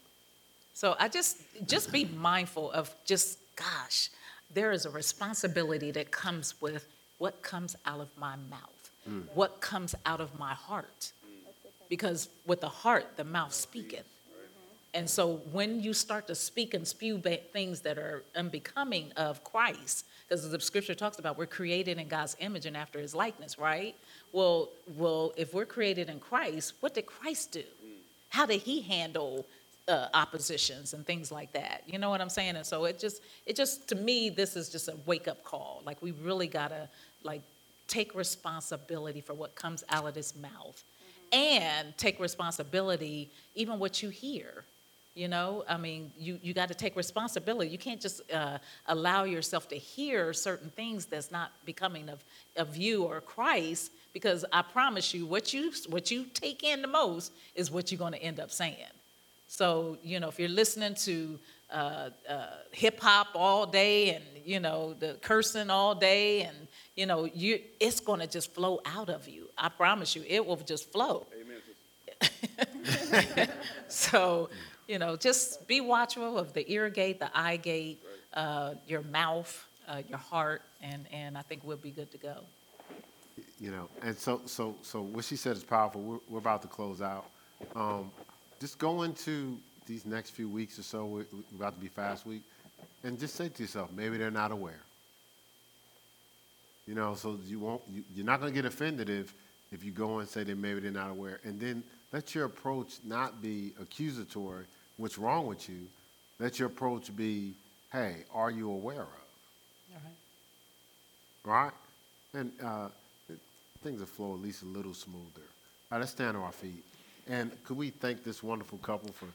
So I just just be mindful of just gosh, there is a responsibility that comes with what comes out of my mouth, mm. what comes out of my heart. Mm. Because with the heart, the mouth speaketh. And so when you start to speak and spew things that are unbecoming of Christ, because the scripture talks about we're created in God's image and after his likeness, right? Well, well, if we're created in Christ, what did Christ do? How did he handle uh, oppositions and things like that? You know what I'm saying? And so it just, it just, to me, this is just a wake up call. Like we really gotta like take responsibility for what comes out of this mouth and take responsibility even what you hear you know? I mean you, you got to take responsibility. You can't just uh, allow yourself to hear certain things that's not becoming of, of you or christ because i promise you what you what you take in the most is what you're going to end up saying. So you know if you're listening to uh, uh, hip hop all day and you know the cursing all day and you know you it's going to just flow out of you. I promise you it will just flow. Amen. so, you know, just be watchful of the ear gate, the eye gate, uh, your mouth, uh, your heart, and, and I think we'll be good to go. You know, and so so so what she said is powerful. We're, we're about to close out. Um, just go into these next few weeks or so. We're, we're about to be fast week, and just say to yourself, maybe they're not aware. You know, so you won't. You, you're not going to get offended if if you go and say that maybe they're not aware, and then let your approach not be accusatory. What's wrong with you? Let your approach be, hey, are you aware of? Right? And uh, things will flow at least a little smoother. All right, let's stand on our feet. And could we thank this wonderful couple for